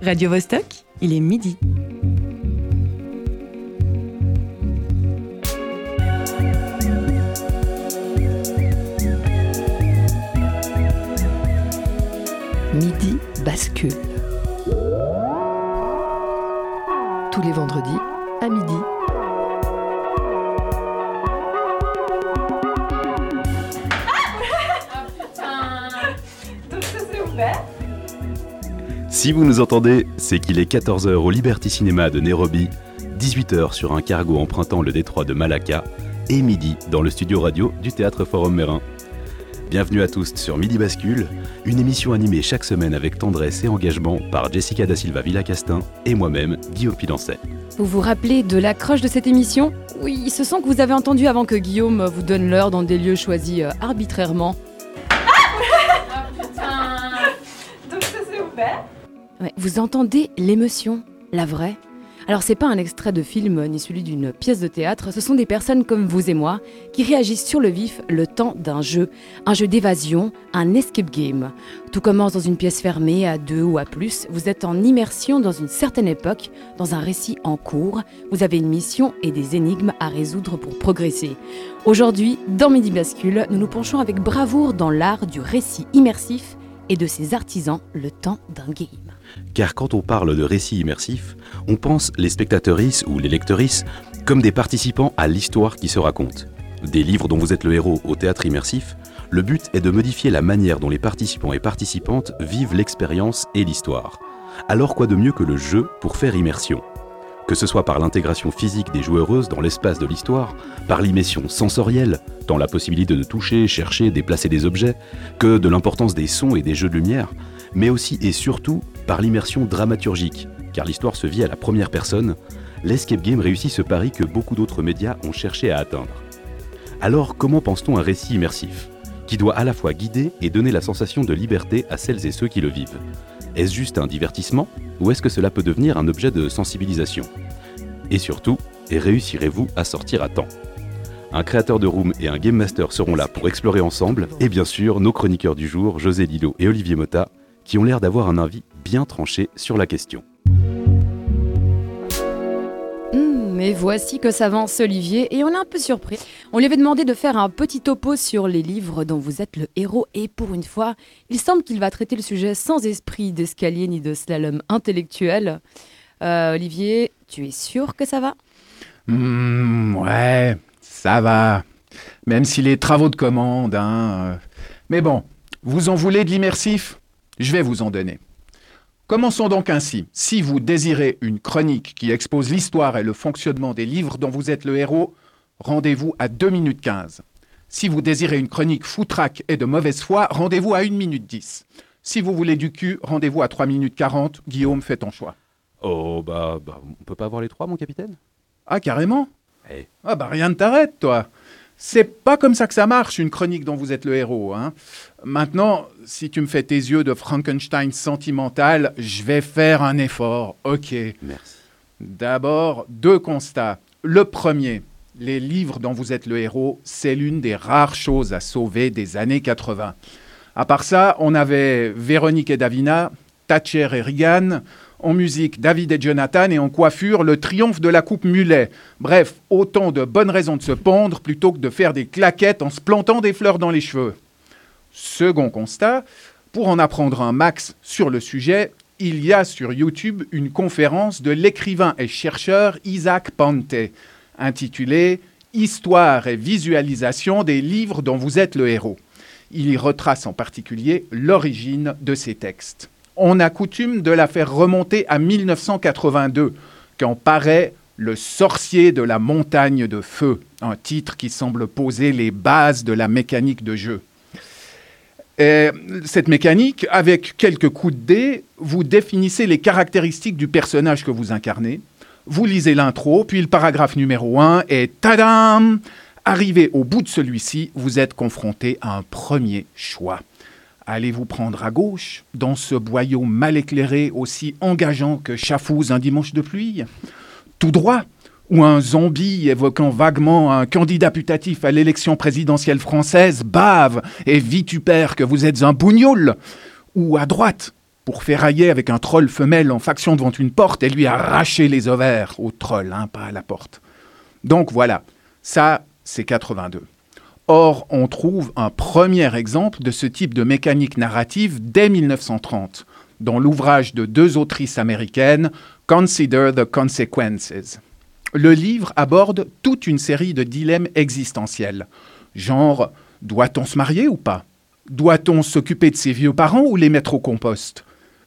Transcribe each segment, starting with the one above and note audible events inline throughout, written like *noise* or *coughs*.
Radio Vostok, il est midi. Midi bascule. Tous les vendredis à midi. Si vous nous entendez, c'est qu'il est 14h au Liberty Cinema de Nairobi, 18h sur un cargo empruntant le détroit de Malacca et midi dans le studio radio du Théâtre Forum Mérin. Bienvenue à tous sur Midi Bascule, une émission animée chaque semaine avec tendresse et engagement par Jessica da Silva Villacastin et moi-même, Guillaume Pilancet. Vous vous rappelez de l'accroche de cette émission? Oui, ce son que vous avez entendu avant que Guillaume vous donne l'heure dans des lieux choisis euh, arbitrairement. Vous entendez l'émotion, la vraie. Alors c'est pas un extrait de film ni celui d'une pièce de théâtre, ce sont des personnes comme vous et moi qui réagissent sur le vif le temps d'un jeu, un jeu d'évasion, un escape game. Tout commence dans une pièce fermée à deux ou à plus, vous êtes en immersion dans une certaine époque, dans un récit en cours, vous avez une mission et des énigmes à résoudre pour progresser. Aujourd'hui, dans Midi Bascule, nous nous penchons avec bravoure dans l'art du récit immersif et de ses artisans le temps d'un game. Car quand on parle de récit immersif, on pense les spectatrices ou les lectrices comme des participants à l'histoire qui se raconte. Des livres dont vous êtes le héros au théâtre immersif, le but est de modifier la manière dont les participants et participantes vivent l'expérience et l'histoire. Alors quoi de mieux que le jeu pour faire immersion? Que ce soit par l'intégration physique des joueuses dans l'espace de l'histoire, par l'immersion sensorielle, dans la possibilité de toucher, chercher, déplacer des objets, que de l'importance des sons et des jeux de lumière, mais aussi et surtout par l'immersion dramaturgique, car l'histoire se vit à la première personne, l'escape game réussit ce pari que beaucoup d'autres médias ont cherché à atteindre. Alors comment pense-t-on un récit immersif, qui doit à la fois guider et donner la sensation de liberté à celles et ceux qui le vivent? Est-ce juste un divertissement, ou est-ce que cela peut devenir un objet de sensibilisation? Et surtout, réussirez-vous à sortir à temps? Un créateur de room et un game master seront là pour explorer ensemble, et bien sûr nos chroniqueurs du jour, José Lillo et Olivier Mota, qui ont l'air d'avoir un avis bien tranché sur la question. Mais voici que s'avance Olivier et on est un peu surpris. On lui avait demandé de faire un petit topo sur les livres dont vous êtes le héros et pour une fois, il semble qu'il va traiter le sujet sans esprit d'escalier ni de slalom intellectuel. Euh, Olivier, tu es sûr que ça va? Hmm, ouais, ça va. Même si les travaux de commande, hein. euh. Mais bon, vous en voulez de l'immersif? Je vais vous en donner. Commençons donc ainsi. Si vous désirez une chronique qui expose l'histoire et le fonctionnement des livres dont vous êtes le héros, rendez-vous à 2 minutes 15. Si vous désirez une chronique foutraque et de mauvaise foi, rendez-vous à 1 minute 10. Si vous voulez du cul, rendez-vous à 3 minutes 40. Guillaume, fais ton choix. Oh bah, bah on peut pas avoir les trois mon capitaine? Ah, carrément? Eh. Ah bah rien ne t'arrête, toi. C'est pas comme ça que ça marche, une chronique dont vous êtes le héros. Hein. Maintenant, si tu me fais tes yeux de Frankenstein sentimental, je vais faire un effort. Ok. Merci. D'abord, deux constats. Le premier, les livres dont vous êtes le héros, c'est l'une des rares choses à sauver des années 80. À part ça, on avait Véronique et Davina, Thatcher et Reagan, en musique David et Jonathan et en coiffure le triomphe de la coupe mulet. Bref, autant de bonnes raisons de se pendre plutôt que de faire des claquettes en se plantant des fleurs dans les cheveux. Second constat, pour en apprendre un max sur le sujet, il y a sur YouTube une conférence de l'écrivain et chercheur Isaac Pante, intitulée Histoire et visualisation des livres dont vous êtes le héros. Il y retrace en particulier l'origine de ces textes. On a coutume de la faire remonter à 1982, quand paraît Le sorcier de la montagne de feu, un titre qui semble poser les bases de la mécanique de jeu. Et cette mécanique, avec quelques coups de dés, vous définissez les caractéristiques du personnage que vous incarnez. Vous lisez l'intro, puis le paragraphe numéro 1, et tadam Arrivé au bout de celui-ci, vous êtes confronté à un premier choix. Allez-vous prendre à gauche, dans ce boyau mal éclairé aussi engageant que Chafouz un dimanche de pluie? Tout droit ou un zombie évoquant vaguement un candidat putatif à l'élection présidentielle française bave et vitupère que vous êtes un bougnoul Ou à droite, pour ferrailler avec un troll femelle en faction devant une porte et lui arracher les ovaires au troll, hein, pas à la porte. Donc voilà, ça, c'est 82. Or, on trouve un premier exemple de ce type de mécanique narrative dès 1930, dans l'ouvrage de deux autrices américaines, Consider the Consequences. Le livre aborde toute une série de dilemmes existentiels, genre doit-on se marier ou pas? Doit-on s'occuper de ses vieux parents ou les mettre au compost?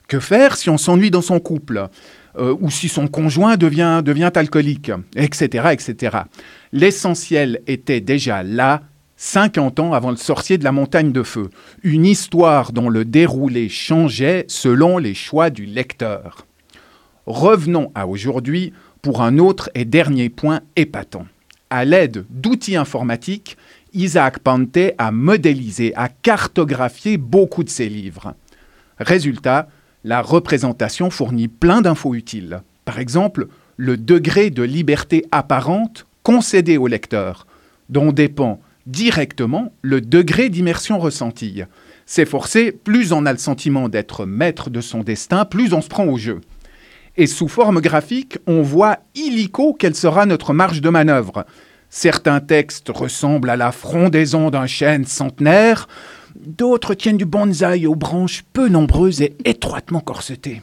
Que faire si on s'ennuie dans son couple? Euh, ou si son conjoint devient, devient alcoolique, etc. etc. L'essentiel était déjà là, 50 ans avant le sorcier de la montagne de feu, une histoire dont le déroulé changeait selon les choix du lecteur. Revenons à aujourd'hui pour un autre et dernier point épatant. À l'aide d'outils informatiques, Isaac Pante a modélisé, a cartographié beaucoup de ses livres. Résultat, la représentation fournit plein d'infos utiles. Par exemple, le degré de liberté apparente concédé au lecteur, dont dépend directement le degré d'immersion ressentie. Forcé, plus on a le sentiment d'être maître de son destin, plus on se prend au jeu. Et sous forme graphique, on voit illico quelle sera notre marge de manœuvre. Certains textes ressemblent à la frondaison d'un chêne centenaire, D'autres tiennent du bonsaï aux branches peu nombreuses et étroitement corsetées.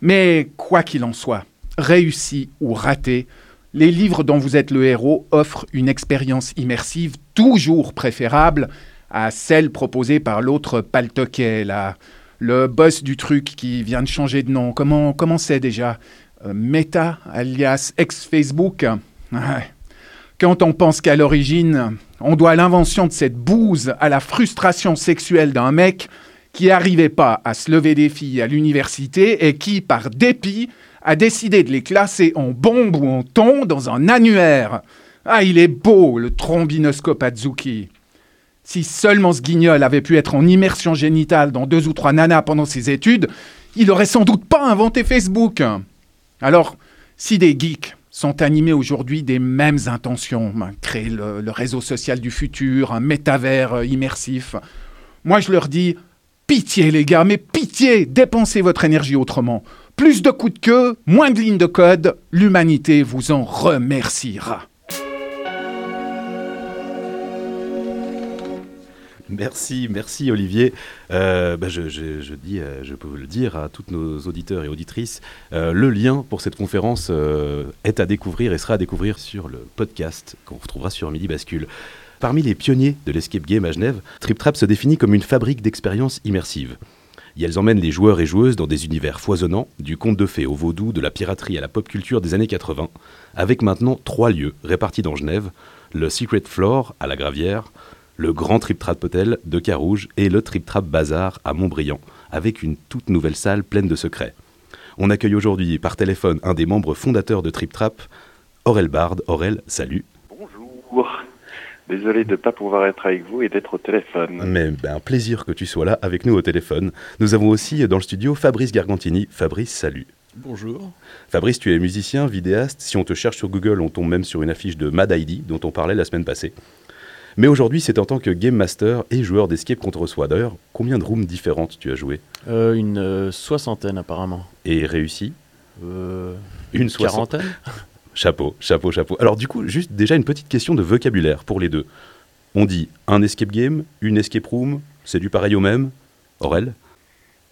Mais quoi qu'il en soit, réussi ou raté, les livres dont vous êtes le héros offrent une expérience immersive toujours préférable à celle proposée par l'autre paltoquet, là, le boss du truc qui vient de changer de nom. Comment comment c'est déjà euh, Meta, alias ex-Facebook? Quand on pense qu'à l'origine, on doit l'invention de cette bouse à la frustration sexuelle d'un mec qui n'arrivait pas à se lever des filles à l'université et qui, par dépit, a décidé de les classer en bombes ou en thon dans un annuaire. Ah, il est beau, le trombinoscope Azuki. Si seulement ce guignol avait pu être en immersion génitale dans deux ou trois nanas pendant ses études, il aurait sans doute pas inventé Facebook. Alors, si des geeks sont animés aujourd'hui des mêmes intentions. Créer le, réseau social du futur, un métavers euh, immersif. Moi, je leur dis, pitié les gars, mais pitié, dépensez votre énergie autrement. Plus de coups de queue, moins de lignes de code, l'humanité vous en remerciera. Merci, merci Olivier. Euh, bah, je, dis, euh, je peux vous le dire à tous nos auditeurs et auditrices, euh, le lien pour cette conférence est à découvrir et sera à découvrir sur le podcast qu'on retrouvera sur Midi Bascule. Parmi les pionniers de l'escape game à Genève, Trip Trap se définit comme une fabrique d'expériences immersives. Et elles emmènent les joueurs et joueuses dans des univers foisonnants, du conte de fées au vaudou, de la piraterie à la pop culture des années 80, avec maintenant trois lieux répartis dans Genève, le Secret Floor à la Gravière, le grand Trip Trap Hotel de Carouge et le Trip Trap Bazar à Montbriand, avec une toute nouvelle salle pleine de secrets. On accueille aujourd'hui par téléphone un des membres fondateurs de Trip Trap, Aurel Bard. Aurel, salut. Bonjour. Désolé de ne pas pouvoir être avec vous et d'être au téléphone. Mais ben, un plaisir que tu sois là avec nous au téléphone. Nous avons aussi dans le studio Fabrice Gargantini. Fabrice, salut. Bonjour. Fabrice, tu es musicien, vidéaste. Si on te cherche sur Google, on tombe même sur une affiche de Mad ID dont on parlait la semaine passée. Mais aujourd'hui, c'est en tant que Game Master et joueur d'escape qu'on te reçoit. D'ailleurs, combien de rooms différentes tu as joué? Euh, Une euh, soixantaine apparemment. Et réussi? Euh, Une quarantaine? *laughs* Chapeau, chapeau, chapeau. Alors du coup, juste déjà une petite question de vocabulaire pour les deux. On dit un escape game, une escape room, c'est du pareil au même Aurel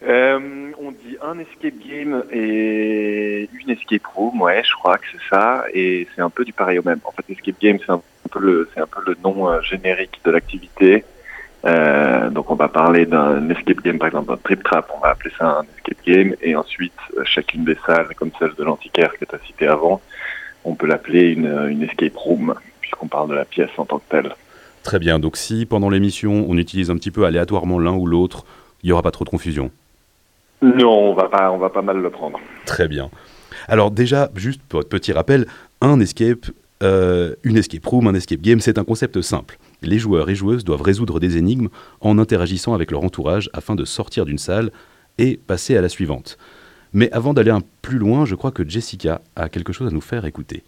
On dit un escape game et une escape room, ouais, je crois que c'est ça, et c'est un peu du pareil au même. En fait, escape game, c'est un peu le nom euh, générique de l'activité. Euh, donc on va parler d'un escape game, par exemple un trip trap, on va appeler ça un escape game, et ensuite euh, chacune des salles, comme celle de l'antiquaire que tu as cité avant, on peut l'appeler une, une, escape room, puisqu'on parle de la pièce en tant que telle. Très bien, donc si pendant l'émission on utilise un petit peu aléatoirement l'un ou l'autre, il n'y aura pas trop de confusion Non, on va pas, on va pas mal le prendre. Très bien. Alors déjà, juste pour petit rappel, un escape, euh, une escape room, un escape game, c'est un concept simple. Les joueurs et joueuses doivent résoudre des énigmes en interagissant avec leur entourage afin de sortir d'une salle et passer à la suivante. Mais avant d'aller un plus loin, je crois que Jessica a quelque chose à nous faire écouter.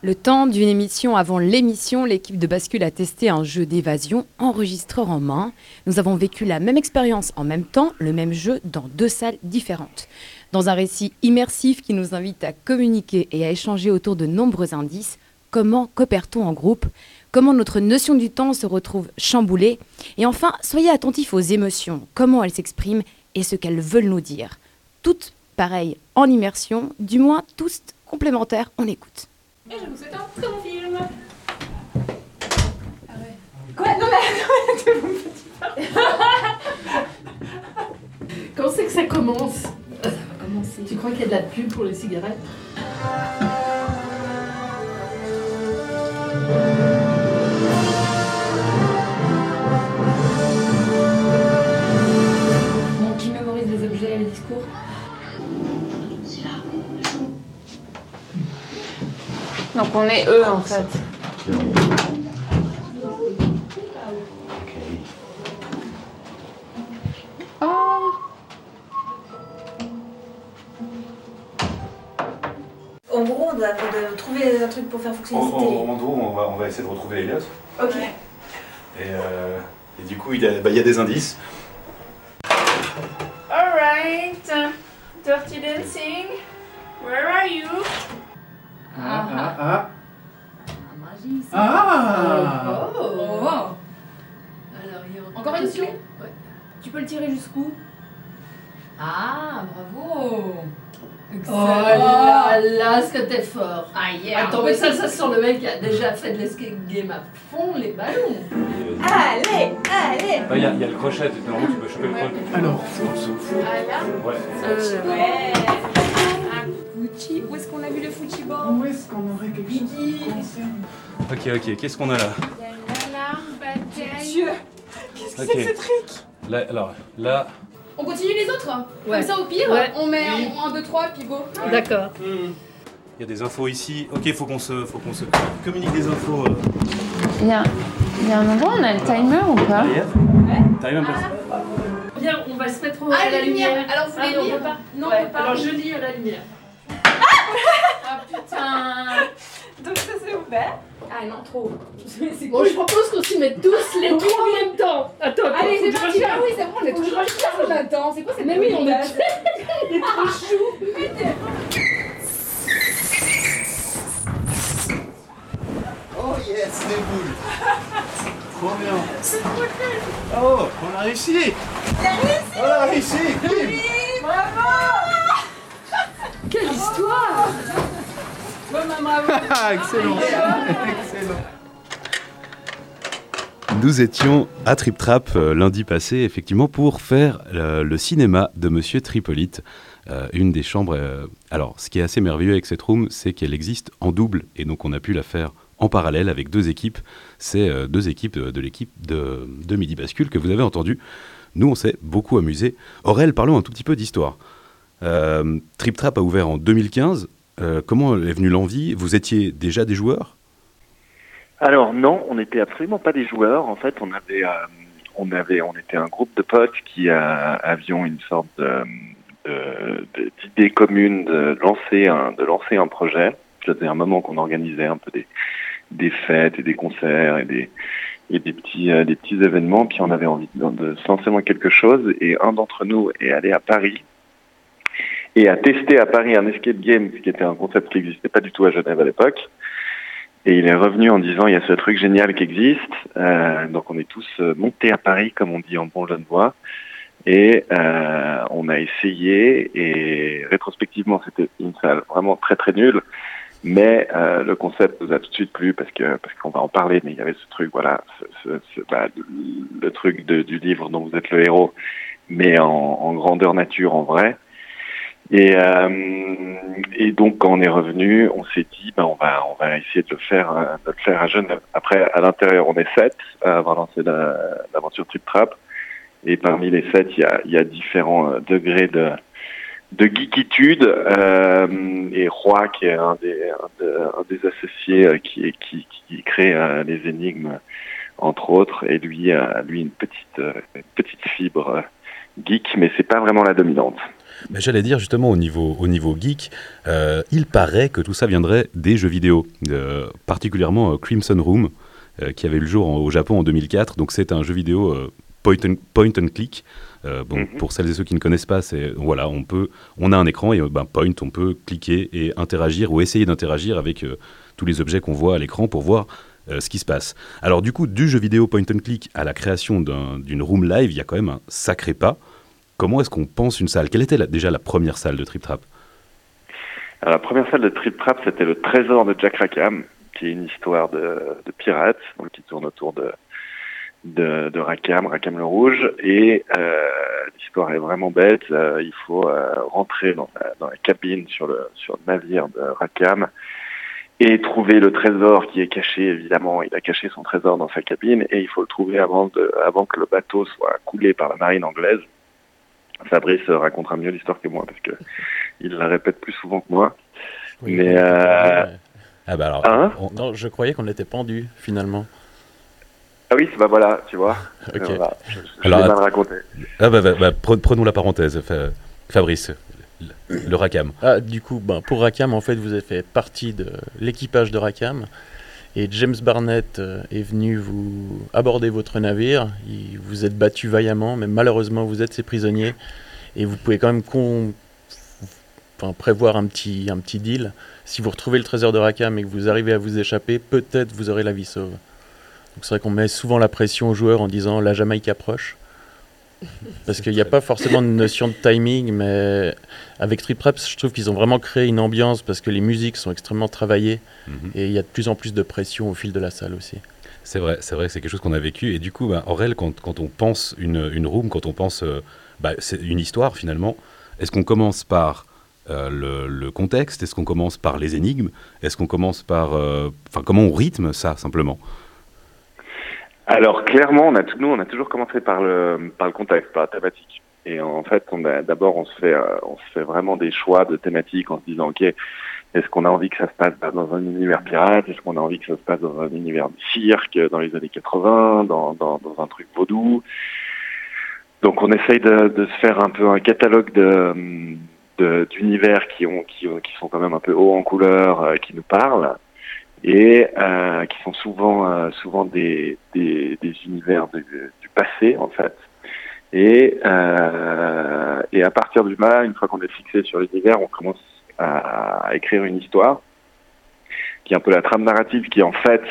Le temps d'une émission avant l'émission, l'équipe de Bascule a testé un jeu d'évasion, enregistreur en main. Nous avons vécu la même expérience en même temps, le même jeu dans deux salles différentes. Dans un récit immersif qui nous invite à communiquer et à échanger autour de nombreux indices, comment coopère-t-on en groupe? Comment notre notion du temps se retrouve chamboulée? Et enfin, soyez attentifs aux émotions, comment elles s'expriment et ce qu'elles veulent nous dire. Toutes pareilles en immersion, du moins tous complémentaires, on écoute. Et je vous souhaite un très bon film. Quoi? Non mais mon petit *laughs* Quand c'est que ça commence? Ça va commencer. Tu crois qu'il y a de la pub pour les cigarettes? *laughs* Donc on est eux en fait. En gros, on doit, on doit trouver un truc pour faire fonctionner cette télé. gros, on va, on va essayer de retrouver Elliot. Ok. Et, euh, et du coup, il y, a, bah, il y a des indices. Alright. Dirty Dancing. Where are you? Ah, ah, ah. Magie, ça. Ah Oh. Oh. Alors, il y a Encore une clé Ouais. Tu peux le tirer jusqu'où? Ah, bravo Oh là là, ce que t'es fort Ah yeah. Attends, mais ça, ça sent le mec qui a déjà fait de l'escape game à fond, les ballons Allez, allez Il y, a il y a le crochet, normalement tu peux choper le crochet. Alors, Ah là Ouais. Euh, ouais. Ok, ok, qu'est-ce qu'on a là Il y a l'alarme, bataille. Dieu Ok. Là, alors, là, On continue les autres Ouais. Comme ça au pire, Ouais. on met 1, 2, 3 puis go. D'accord. il y a des infos ici. Ok, faut qu'on se, faut qu'on se communique des infos. euh. Il y a, il y a un endroit, on a le timer ou pas T'arrives un peu Bien, on va se mettre au- Ah, à la lumière. Alors vous Ah, voulez non, on lire peut pas. Non, Ouais, on peut pas. Alors je lis à la lumière. Ah putain *laughs* Donc ça c'est ouvert. Ah non, trop. *laughs* C'est Bon, je propose qu'on s'y mette tous les trois en même temps. Attends, attends. Allez, c'est parti. Ah oui, c'est bon, on est toujours regarde. là-dedans. C'est quoi cette Mais oui, on est, on *laughs* est trop chou. Oh yes, les boules Trop bien Oh, on a réussi On a réussi Bim Quelle histoire Bon, maman, Ah, *laughs* excellent Excellent Nous étions à Trip Trap euh, lundi passé, effectivement, pour faire euh, le cinéma de Monsieur Tripolite. Euh, une des chambres. euh, alors, ce qui est assez merveilleux avec cette room, c'est qu'elle existe en double, et donc on a pu la faire en parallèle avec deux équipes. C'est euh, deux équipes de, de l'équipe de, de Midi Bascule que vous avez entendu. Nous, on s'est beaucoup amusé. Aurel, parlons un tout petit peu d'histoire. Euh, Trip Trap a ouvert en 2015. Euh, comment est venue l'envie? Vous étiez déjà des joueurs? Alors non, on n'était absolument pas des joueurs. En fait, on avait, euh, on était un groupe de potes qui euh, avions une sorte d'idée commune de lancer un, de lancer un projet. Faisait un moment qu'on organisait un peu des, des fêtes et des concerts et des et des petits des petits événements. Puis on avait envie de, de lancer quelque chose. Et un d'entre nous est allé à Paris et a testé à Paris un escape game, ce qui était un concept qui n'existait pas du tout à Genève à l'époque. Et il est revenu en disant il y a ce truc génial qui existe. Euh, donc on est tous euh, montés à Paris, comme on dit en bon genevois. Et euh, on a essayé et rétrospectivement c'était une salle vraiment très très nulle. Mais euh, le concept nous a tout de suite plu parce que parce qu'on va en parler. Mais il y avait ce truc voilà, ce, ce- bah, le, truc du livre dont vous êtes le héros, mais en grandeur nature en vrai. Et, euh, et donc quand on est revenu, on s'est dit ben on va on va essayer de le faire euh, de le faire à Genève. Après à l'intérieur on est sept à avoir lancé la- l'aventure Trip Trap et parmi les sept il y a, il y a différents euh, degrés de de geekitude euh, et Roy qui est un des un, de- un des associés euh, qui qui qui crée euh, les énigmes entre autres et lui a lui une petite une petite fibre geek, mais c'est pas vraiment la dominante. Mais j'allais dire justement au niveau, au niveau geek, euh, il paraît que tout ça viendrait des jeux vidéo, euh, particulièrement euh, Crimson Room, qui avait eu le jour en- au Japon en 2004. Donc c'est un jeu vidéo point, and, point and click. Euh, bon, Mhm. Pour celles et ceux qui ne connaissent pas, c'est voilà, on peut, on a un écran et ben, point, on peut cliquer et interagir ou essayer d'interagir avec euh, tous les objets qu'on voit à l'écran pour voir euh, ce qui se passe. Alors du coup, du jeu vidéo point and click à la création d'un- d'une room live, il y a quand même un sacré pas. Comment est-ce qu'on pense une salle? Quelle était déjà la première salle de Trip Trap? Alors, la première salle de Trip Trap, c'était le trésor de Jack Rackham, qui est une histoire de, pirate, donc qui tourne autour de, Rackham, Rackham le Rouge. Et euh, l'histoire est vraiment bête. Euh, il faut euh, rentrer dans la, cabine sur le, sur le navire de Rackham et trouver le trésor qui est caché, évidemment. Il a caché son trésor dans sa cabine et il faut le trouver avant que le bateau soit coulé par la marine anglaise. Fabrice racontera mieux l'histoire que moi parce que il la répète plus souvent que moi. Oui, Mais, euh. Ah bah alors, Hein on- Non, je croyais qu'on était pendus finalement. Ah oui, bah voilà, tu vois. *laughs* Ok. Voilà, je, je Alors, mal raconté. ah bah, bah, bah, pre- prenons la parenthèse, Fa- Fabrice, le, le Rackham. Ah, du coup, ben, pour Rackham, en fait, vous avez fait partie de l'équipage de Rackham. Et James Barnett euh, est venu vous aborder votre navire. Il, vous êtes battu vaillamment, mais malheureusement, vous êtes ses prisonniers. Et vous pouvez quand même prévoir un petit, un petit deal. Si vous retrouvez le trésor de Rackham et que vous arrivez à vous échapper, peut-être vous aurez la vie sauve. Donc c'est vrai qu'on met souvent la pression aux joueurs en disant la Jamaïque approche. Parce qu'il n'y a pas forcément de notion de timing, mais avec Trip Trap, je trouve qu'ils ont vraiment créé une ambiance parce que les musiques sont extrêmement travaillées Mhm. et il y a de plus en plus de pression au fil de la salle aussi. C'est vrai, c'est vrai que c'est quelque chose qu'on a vécu. Et du coup, bah, Aurel, quand, quand on pense une, une room, quand on pense euh, bah, une histoire finalement, est-ce qu'on commence par euh, le, le contexte? Est-ce qu'on commence par les énigmes? Est-ce qu'on commence par... euh, Enfin, comment on rythme ça simplement? Alors clairement, on a nous, on a toujours commencé par le par le contexte, par la thématique. Et en fait, on a d'abord, on se fait euh, on se fait vraiment des choix de thématiques en se disant, ok, est-ce qu'on a envie que ça se passe dans un univers pirate? Est-ce qu'on a envie que ça se passe dans un univers de cirque dans les années 80, dans dans, dans un truc vaudou? Donc on essaye de, de se faire un peu un catalogue de d'univers qui ont qui qui sont quand même un peu hauts en couleur, euh, qui nous parlent et euh, qui sont souvent euh, souvent des, des, des univers de- du passé en fait. Et, euh, et à partir du là, une fois qu'on est fixé sur l'univers, on commence à, à écrire une histoire qui est un peu la trame narrative qui en fait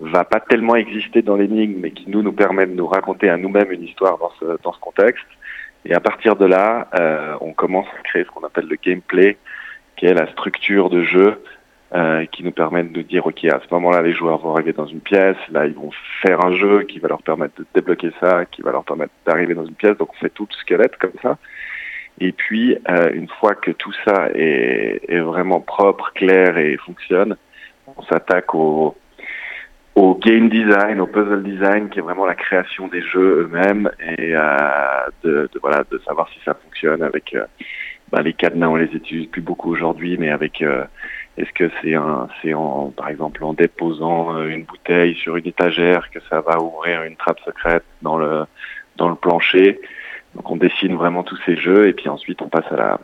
va pas tellement exister dans l'énigme, mais qui nous nous permet de nous raconter à nous-mêmes une histoire dans ce dans ce contexte. Et à partir de là, euh, on commence à créer ce qu'on appelle le gameplay, qui est la structure de jeu euh, qui nous permet de dire, OK, à ce moment-là, les joueurs vont arriver dans une pièce, là, ils vont faire un jeu qui va leur permettre de débloquer ça, qui va leur permettre d'arriver dans une pièce. Donc, on fait tout le squelette comme ça. Et puis, euh, une fois que tout ça est, est vraiment propre, clair et fonctionne, on s'attaque au, au game design, au puzzle design, qui est vraiment la création des jeux eux-mêmes et euh, de, de, voilà, de savoir si ça fonctionne avec euh, bah, les cadenas, on les utilise plus beaucoup aujourd'hui, mais avec euh, est-ce que c'est un, c'est en, par exemple, en déposant euh, une bouteille sur une étagère que ça va ouvrir une trappe secrète dans le dans le plancher? Donc on dessine vraiment tous ces jeux et puis ensuite on passe à la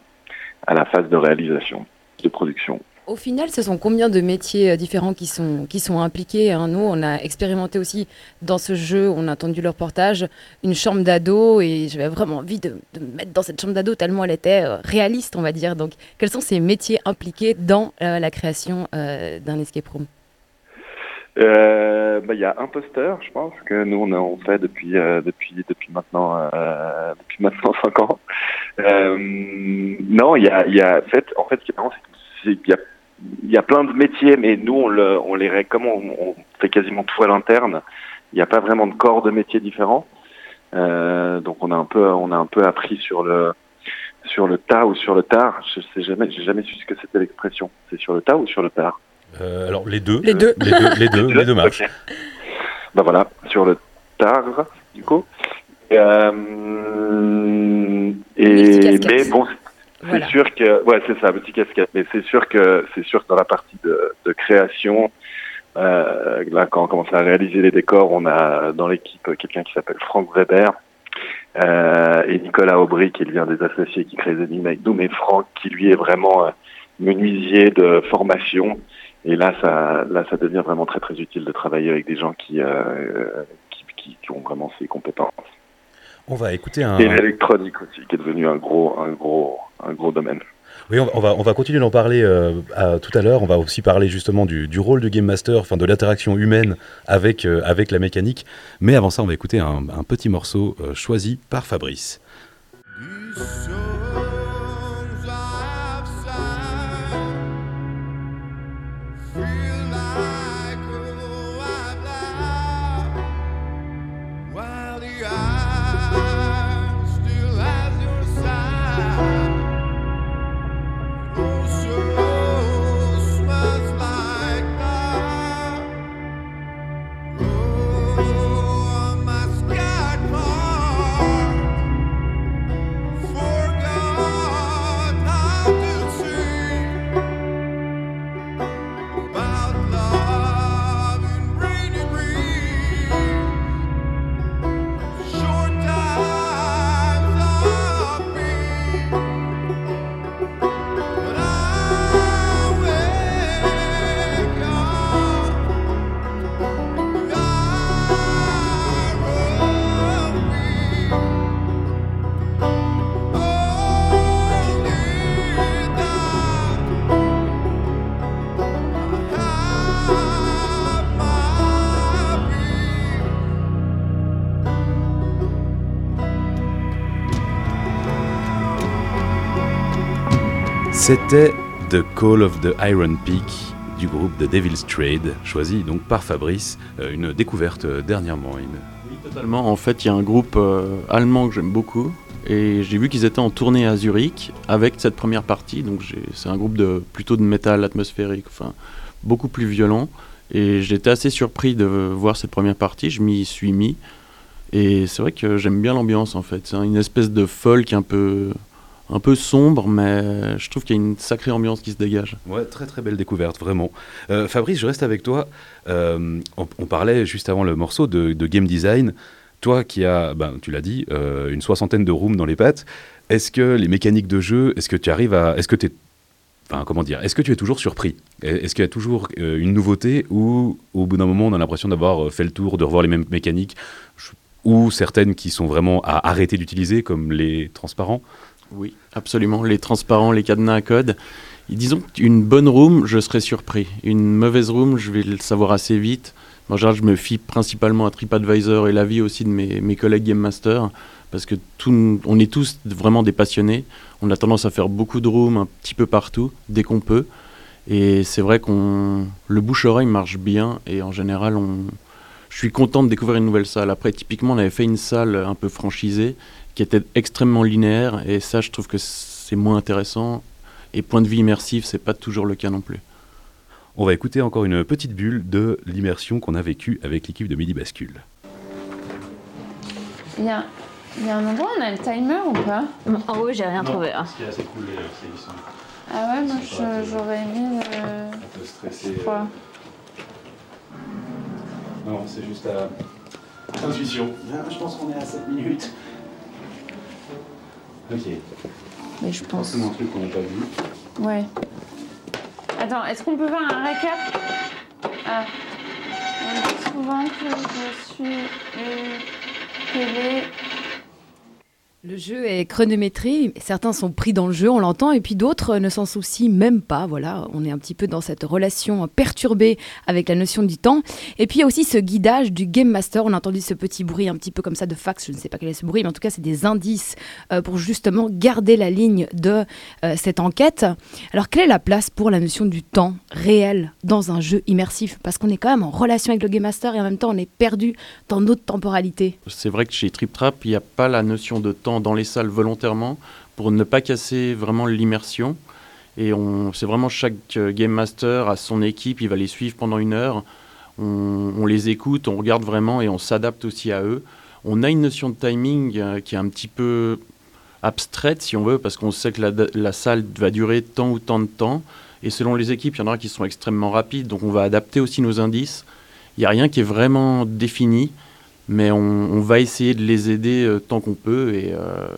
à la phase de réalisation, de production. Au final, ce sont combien de métiers euh, différents qui sont, qui sont impliqués hein? Nous, on a expérimenté aussi dans ce jeu, on a entendu le reportage, une chambre d'ado et j'avais vraiment envie de, me mettre dans cette chambre d'ado tellement elle était euh, réaliste, on va dire. Donc, quels sont ces métiers impliqués dans euh, la création d'un escape room? Bah, il y a un poster, je pense que nous on, on fait depuis depuis depuis maintenant euh, depuis maintenant cinq ans. Non, il y a il y a en fait en fait ce qui est marrant c'est qu'il y a il y a plein de métiers, mais nous on le on les comme on, on fait quasiment tout à l'interne. Il n'y a pas vraiment de corps de métiers différents. Euh, donc on a un peu on a un peu appris sur le sur le tas ou sur le tard. Je sais jamais j'ai jamais su ce que c'était l'expression. C'est sur le tas ou sur le tard? Euh, Alors les deux. Les deux. Les deux, les deux, *laughs* les deux marchent. Bah voilà, sur le tard, du coup. Et, euh, et mais bon, c'est sûr que ouais, c'est ça, petit casquette. Mais c'est sûr que c'est sûr que dans la partie de, de création, euh, là quand on commence à réaliser les décors, on a dans l'équipe quelqu'un qui s'appelle Franck Weber. Euh, et Nicolas Aubry, qui est l'un des associés qui crée Game avec Doom, et Franck, qui lui est vraiment euh, menuisier de formation. Et là, ça, là, ça devient vraiment très très utile de travailler avec des gens qui, euh, qui, qui, qui ont vraiment ces compétences. On va écouter un. Et l'électronique aussi, qui est devenu un gros, un gros, un gros domaine. Oui, on, va, on va continuer d'en parler euh, à- tout à l'heure. On va aussi parler justement du, du rôle du Game Master, enfin de l'interaction humaine avec, euh, avec la mécanique. Mais avant ça, on va écouter un, un petit morceau euh, choisi par Fabrice. C'était The Call of the Iron Peak du groupe The Devil's Trade, choisi donc par Fabrice, euh, une découverte euh, dernièrement. Oui, totalement. En fait, il y a un groupe euh, allemand que j'aime beaucoup. Et j'ai vu qu'ils étaient en tournée à Zurich avec cette première partie. Donc c'est un groupe de plutôt de métal atmosphérique, enfin beaucoup plus violent. Et j'étais assez surpris de voir cette première partie. Je m'y suis mis. Et c'est vrai que j'aime bien l'ambiance en fait. C'est une espèce de folk un peu, un peu sombre, mais je trouve qu'il y a une sacrée ambiance qui se dégage. Ouais, très très belle découverte, vraiment. Euh, Fabrice, je reste avec toi. Euh, on, parlait juste avant le morceau de, game design. Toi qui as, ben, tu l'as dit, euh, une soixantaine de rooms dans les pattes, est-ce que les mécaniques de jeu, est-ce que tu arrives à. Est-ce que tu es. Enfin, comment dire Est-ce que tu es toujours surpris? Est-ce qu'il y a toujours une nouveauté ou au bout d'un moment on a l'impression d'avoir fait le tour, de revoir les mêmes mécaniques? Ou certaines qui sont vraiment à arrêter d'utiliser, comme les transparents? Oui, absolument. Les transparents, les cadenas à code. Disons qu'une bonne room, je serais surpris. Une mauvaise room, je vais le savoir assez vite. En général, je me fie principalement à TripAdvisor et l'avis aussi de mes, mes collègues Game Master, parce que tout, on est tous vraiment des passionnés. On a tendance à faire beaucoup de rooms un petit peu partout, dès qu'on peut. Et c'est vrai qu'on le bouche-oreille marche bien, et en général, on, je suis content de découvrir une nouvelle salle. Après, typiquement, on avait fait une salle un peu franchisée, qui était extrêmement linéaire, et ça, je trouve que c'est moins intéressant. Et point de vue immersif, c'est pas toujours le cas non plus. On va écouter encore une petite bulle de l'immersion qu'on a vécue avec l'équipe de Midi Bascule. Il y a, il y a un endroit où on a le timer ou pas? En haut, j'ai rien trouvé. hein. qui est assez cool. Ah ouais, moi je- j'aurais aimé le. peu stressé. Quoi Non, c'est juste à intuition. Je pense qu'on est à 7 minutes. Ok. Mais je pense. Forcément un truc qu'on n'a pas vu. Ouais. Attends, est-ce qu'on peut voir un récap? Ah. On dit souvent que je suis une télé. Le jeu est chronométré, certains sont pris dans le jeu, on l'entend, et puis d'autres ne s'en soucient même pas. Voilà, on est un petit peu dans cette relation perturbée avec la notion du temps. Et puis il y a aussi ce guidage du Game Master. On a entendu ce petit bruit un petit peu comme ça de fax, je ne sais pas quel est ce bruit, mais en tout cas c'est des indices euh, pour justement garder la ligne de euh, cette enquête. Alors quelle est la place pour la notion du temps réel dans un jeu immersif? Parce qu'on est quand même en relation avec le Game Master et en même temps on est perdu dans notre temporalité. C'est vrai que chez Trip Trap, il n'y a pas la notion de temps dans les salles volontairement pour ne pas casser vraiment l'immersion. Et c'est vraiment chaque euh, Game Master a son équipe, il va les suivre pendant une heure. On, les écoute, on regarde vraiment et on s'adapte aussi à eux. On a une notion de timing euh, qui est un petit peu abstraite, si on veut, parce qu'on sait que la, salle va durer tant ou tant de temps. Et selon les équipes, il y en aura qui sont extrêmement rapides, donc on va adapter aussi nos indices. Il n'y a rien qui est vraiment défini. Mais on, va essayer de les aider euh, tant qu'on peut et euh,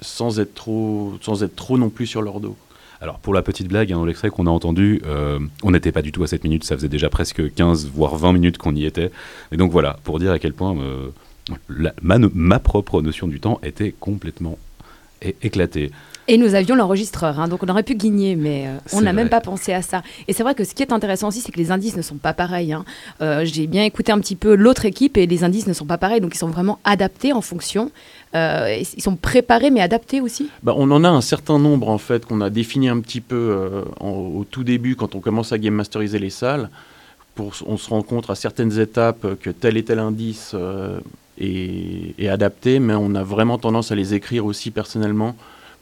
sans, être trop, sans être trop non plus sur leur dos. Alors pour la petite blague, hein, dans l'extrait qu'on a entendu, euh, on n'était pas du tout à 7 minutes, ça faisait déjà presque 15 voire 20 minutes qu'on y était. Et donc voilà, pour dire à quel point la- ma propre notion du temps était complètement é- éclatée. Et nous avions l'enregistreur, hein, donc on aurait pu guigner, mais euh, on n'a même pas pensé à ça. Et c'est vrai que ce qui est intéressant aussi, c'est que les indices ne sont pas pareils. hein. Euh, J'ai bien écouté un petit peu l'autre équipe et les indices ne sont pas pareils, donc ils sont vraiment adaptés en fonction. Euh, ils sont préparés mais adaptés aussi. Bah, on en a un certain nombre en fait qu'on a défini un petit peu en- au tout début quand on commence à game masteriser les salles. Pour, on se rend compte à certaines étapes que tel et tel indice est adapté, mais on a vraiment tendance à les écrire aussi personnellement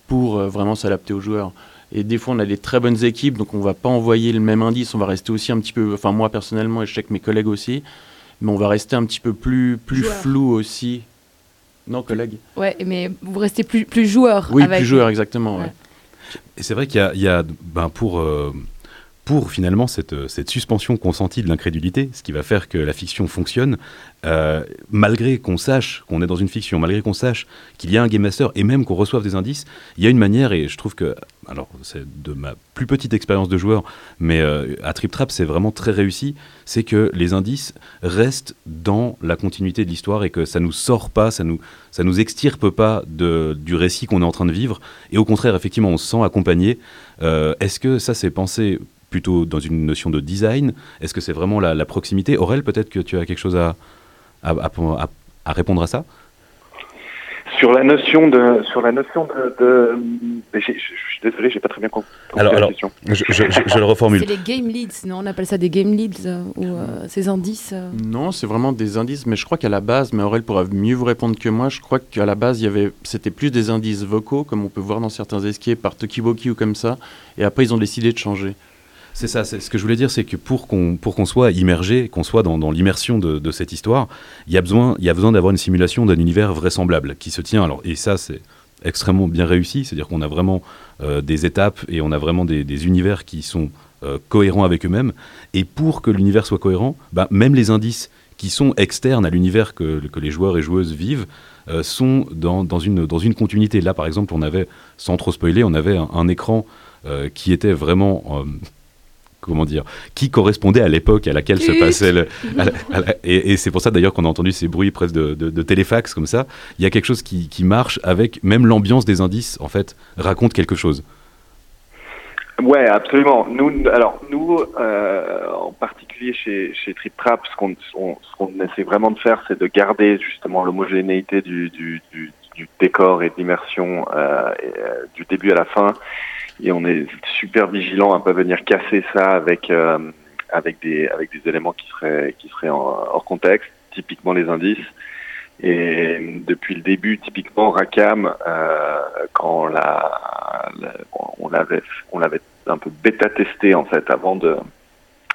pour euh, vraiment s'adapter aux joueurs. Et des fois, on a des très bonnes équipes, donc on va pas envoyer le même indice, on va rester aussi un petit peu, enfin moi personnellement, et je sais que mes collègues aussi, mais on va rester un petit peu plus, plus Joueur. flou aussi. Non, collègues Ouais, mais vous restez plus, plus joueur. Oui, avec- plus joueur, exactement. ouais. Ouais. Et c'est vrai qu'il y a, il y a, ben, pour, euh, pour finalement cette, euh, cette suspension consentie de l'incrédulité, ce qui va faire que la fiction fonctionne, euh, malgré qu'on sache qu'on est dans une fiction, malgré qu'on sache qu'il y a un game master et même qu'on reçoive des indices, il y a une manière, et je trouve que, alors c'est de ma plus petite expérience de joueur, mais euh, à Trip Trap c'est vraiment très réussi, c'est que les indices restent dans la continuité de l'histoire et que ça nous sort pas, ça nous, ça nous extirpe pas de, du récit qu'on est en train de vivre, et au contraire effectivement on se sent accompagné. Est-ce que ça c'est pensé plutôt dans une notion de design Est-ce que c'est vraiment la, la proximité? Aurel, peut-être que tu as quelque chose à, à, à- à- à répondre à ça? Sur la notion de, sur la notion de, je suis désolé, j'ai pas très bien compris Alors, la alors question. je, je- je- je le reformule. C'est les game leads, non? On appelle ça des game leads euh, ou euh, ces indices. euh. Non, c'est vraiment des indices, mais je crois qu'à la base, mais Aurel pourra mieux vous répondre que moi, je crois qu'à la base, il y avait, c'était plus des indices vocaux, comme on peut voir dans certains escapes par Tokiwoki ou comme ça, et après ils ont décidé de changer. C'est ça, ce que je voulais dire, c'est que pour qu'on soit immergé, qu'on soit dans, l'immersion de, cette histoire, il y a besoin, d'avoir une simulation d'un univers vraisemblable qui se tient. Alors et ça c'est extrêmement bien réussi, c'est-à-dire qu'on a vraiment euh, des étapes et on a vraiment des, univers qui sont euh, cohérents avec eux-mêmes. Et pour que l'univers soit cohérent, bah, même les indices qui sont externes à l'univers que, les joueurs et joueuses vivent euh, sont dans, une, continuité. Là, par exemple, on avait, sans trop spoiler, on avait un, écran qui était vraiment... comment dire, qui correspondait à l'époque à laquelle se passait le. *laughs* à la- à la- et et c'est pour ça d'ailleurs qu'on a entendu ces bruits presque de, de- de téléfax comme ça. Il y a quelque chose qui, qui marche avec même l'ambiance des indices, en fait, raconte quelque chose. Ouais, absolument. Nous, alors nous, euh, en particulier chez, chez Trip Trap, ce qu'on qu'on essaie vraiment de faire, c'est de garder justement l'homogénéité du, du, du, du décor et de l'immersion euh, euh, du début à la fin. Et on est super vigilant à pas venir casser ça avec euh, avec des avec des éléments qui seraient qui seraient en- hors contexte, typiquement les indices. Et depuis le début, typiquement Rakam, euh, quand on l'a, l'a- on l'avait, on l'avait un peu bêta testé en fait avant de,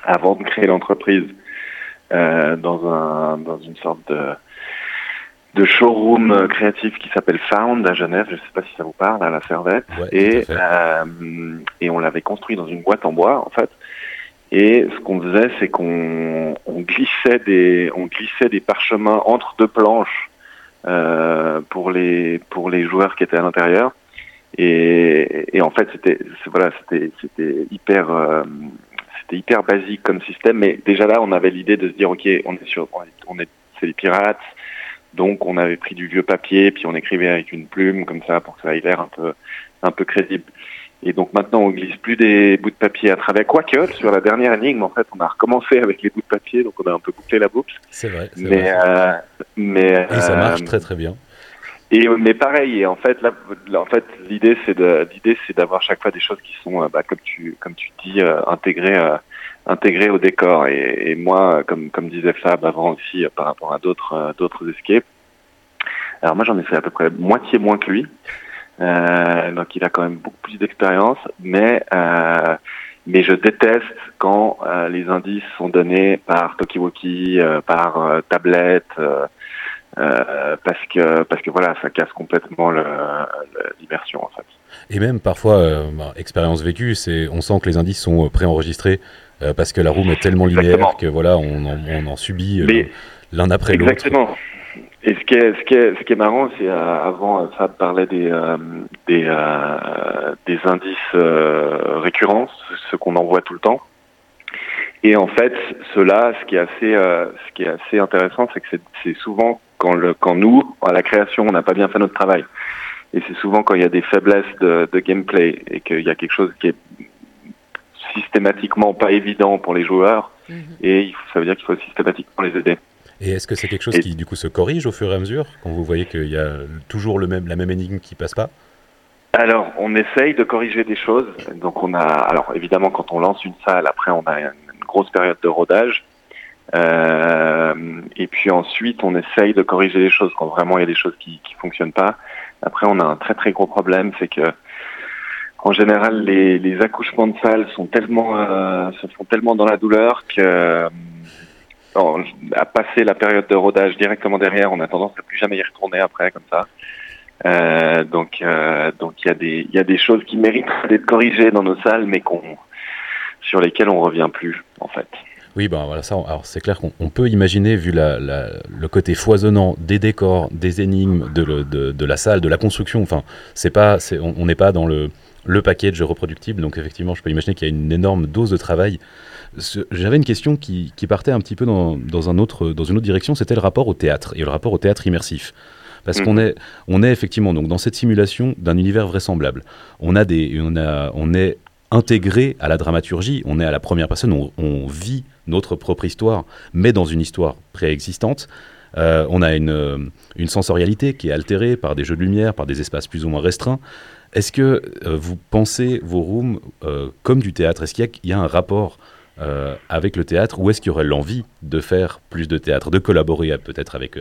avant de créer l'entreprise euh, dans un, dans une sorte de, de showroom euh, créatif qui s'appelle Found à Genève. Je sais pas si ça vous parle à la Servette. Ouais, et euh, et on l'avait construit dans une boîte en bois en fait. Et ce qu'on faisait, c'est qu'on on glissait des on glissait des parchemins entre deux planches euh, pour les pour les joueurs qui étaient à l'intérieur. Et, et en fait, c'était voilà, c'était c'était hyper euh, c'était hyper basique comme système. Mais déjà là, on avait l'idée de se dire ok, on est sur on est, on est c'est les pirates. Donc on avait pris du vieux papier, puis on écrivait avec une plume comme ça pour que ça ait l'air un peu un peu crédible. Et donc maintenant, on glisse plus des bouts de papier à travers. Quoique, sur la dernière énigme, en fait, on a recommencé avec les bouts de papier, donc on a un peu bouclé la boucle. C'est vrai. Mais, vrai. euh, mais Et ça euh, marche très très bien. Et mais pareil, et en fait, là, en fait, l'idée c'est de, l'idée c'est d'avoir chaque fois des choses qui sont, euh, bah, comme tu, comme tu dis, euh, intégrées, euh, intégrées au décor. Et, et moi, euh, comme, comme disait Fab avant aussi, euh, par rapport à d'autres, euh, d'autres escapes. Alors moi, j'en ai fait à peu près moitié moins que lui. Euh, donc il a quand même beaucoup plus d'expérience, mais euh, mais je déteste quand euh, les indices sont donnés par euh, par euh, tablette. Euh, parce que parce que voilà ça casse complètement l'immersion en fait. Et même parfois, euh, bah, expérience vécue, c'est on sent que les indices sont euh, préenregistrés euh, parce que la room est tellement linéaire Exactement. que voilà, on en, on en subit l'un après l'autre. Exactement. Et ce qui est, ce qui est, ce qui est marrant, c'est avant, Fab parlait des, des, des indices récurrents, ce qu'on en voit tout le temps. Et en fait, cela, ce qui est assez, euh, ce qui est assez intéressant, c'est que c'est souvent quand, le, quand nous, à la création, on n'a pas bien fait notre travail. Et c'est souvent quand il y a des faiblesses de, de gameplay et qu'il y a quelque chose qui est systématiquement pas évident pour les joueurs. Et il faut- ça veut dire qu'il faut systématiquement les aider. Et est-ce que c'est quelque chose Et- qui du coup se corrige au fur et à mesure quand vous voyez qu'il y a toujours le même, la même énigme qui passe pas? Alors, on essaye de corriger des choses. Donc, on a, alors évidemment, quand on lance une salle, après, on a une, une grosse période de rodage. Euh, et puis ensuite, on essaye de corriger les choses quand vraiment il y a des choses qui qui fonctionnent pas. Après, on a un très très gros problème, c'est que en général, les, les accouchements de salle sont tellement euh, se font tellement dans la douleur que euh, à passer la période de rodage directement derrière, on a tendance à plus jamais y retourner après comme ça. Euh, donc, euh, donc il y a des il y a des choses qui méritent d'être corrigées dans nos salles, mais qu'on sur lesquelles on revient plus en fait. Oui, ben voilà, ça, alors c'est clair qu'on on peut imaginer, vu la, la- le côté foisonnant des décors, des énigmes, de, le- de, de la salle, de la construction, enfin, c'est pas, on n'est pas dans le, le package reproductible, donc effectivement, je peux imaginer qu'il y a une énorme dose de travail. J'avais une question qui, qui partait un petit peu dans, dans, un autre, dans une autre direction, c'était le rapport au théâtre, et le rapport au théâtre immersif. Parce qu'on est, on est effectivement donc dans cette simulation d'un univers vraisemblable. On a des, on a, on est intégré à la dramaturgie. On est à la première personne. On, vit notre propre histoire, mais dans une histoire préexistante. Euh, on a une, euh, une sensorialité qui est altérée par des jeux de lumière, par des espaces plus ou moins restreints. Est-ce que euh, vous pensez vos rooms comme du théâtre Est-ce qu'il y, a- un rapport avec le théâtre ou est-ce qu'il y aurait l'envie de faire plus de théâtre, de collaborer peut-être avec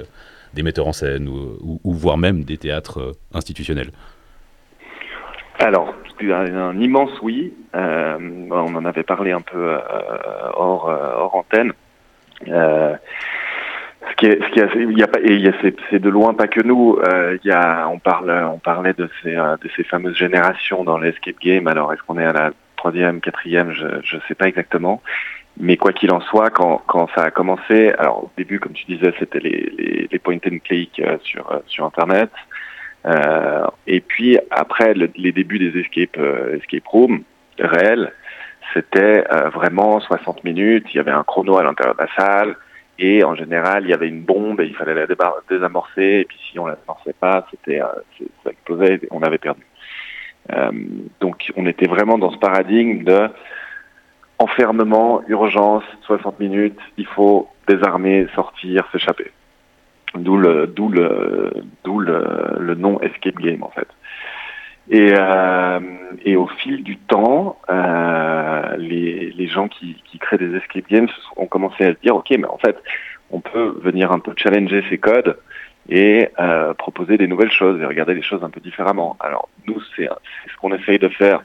des metteurs en scène ou, voire même des théâtres institutionnels? Alors, un, un immense oui. Euh, on en avait parlé un peu euh, hors, euh, hors antenne. Euh, ce qui est, il y a pas, c'est, de loin pas que nous. Euh, il y a, on parle, on parlait de ces, euh, de ces fameuses générations dans l'escape game. Alors, est-ce qu'on est à la troisième, quatrième? Je, je sais pas exactement. Mais quoi qu'il en soit, quand, quand ça a commencé, alors au début, comme tu disais, c'était les, les, les point and click sur, sur Internet. Euh, et puis après le- les débuts des escape, euh, escape rooms réels, c'était euh, vraiment 60 minutes, il y avait un chrono à l'intérieur de la salle, et en général il y avait une bombe et il fallait la désamorcer, et puis si on la désamorçait pas, c'était euh, ça explosait et on avait perdu. Euh, donc on était vraiment dans ce paradigme de enfermement, urgence, 60 minutes, il faut désarmer, sortir, s'échapper. D'où le, d'où le, d'où le, le nom escape game en fait. Et, euh, et au fil du temps, euh, les, les gens qui, qui créent des escape games ont commencé à se dire, ok, mais en fait, on peut venir un peu challenger ces codes et euh, proposer des nouvelles choses et regarder les choses un peu différemment. Alors nous, c'est c'est ce qu'on essaye de faire